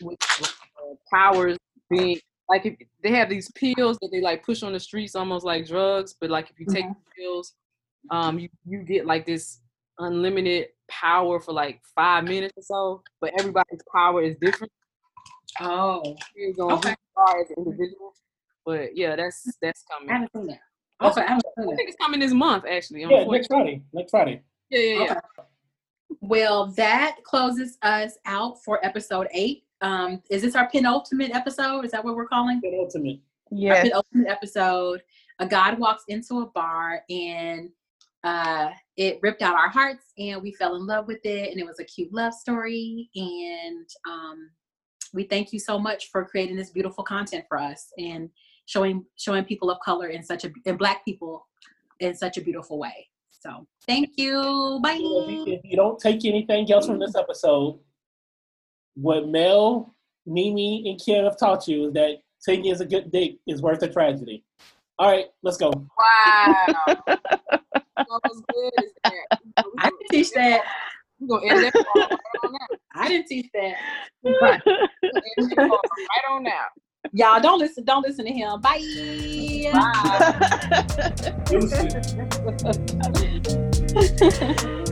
with, uh, powers being like if they have these pills that they like push on the streets almost like drugs but like if you take the pills um you, you get like this unlimited power for like five minutes or so but everybody's power is different Oh, Depends on who Okay. as an individual but yeah that's that's coming I i haven't seen that. Okay, I haven't seen that. think it's coming this month actually Yeah, next Friday. Next Friday. yeah yeah yeah Okay. Well, that closes us out for episode eight. Um, is this our penultimate episode? Is that what we're calling? Penultimate. ultimate. Our Yes. penultimate episode. A God walks into a bar and uh, it ripped out our hearts, and we fell in love with it, and it was a cute love story. And um, we thank you so much for creating this beautiful content for us and showing showing people of color in such a and Black people in such a beautiful way. So thank you. Bye. If you, if you don't take anything else from this episode, what Mel, Mimi, and Kim have taught you is that taking is a good date is worth a tragedy. All right, let's go. wow How good is that? I didn't teach that. We're gonna end that part right on out. I didn't teach that. We're gonna end that part right on out. Y'all don't listen. Don't listen to him. Bye. Bye. Deuces.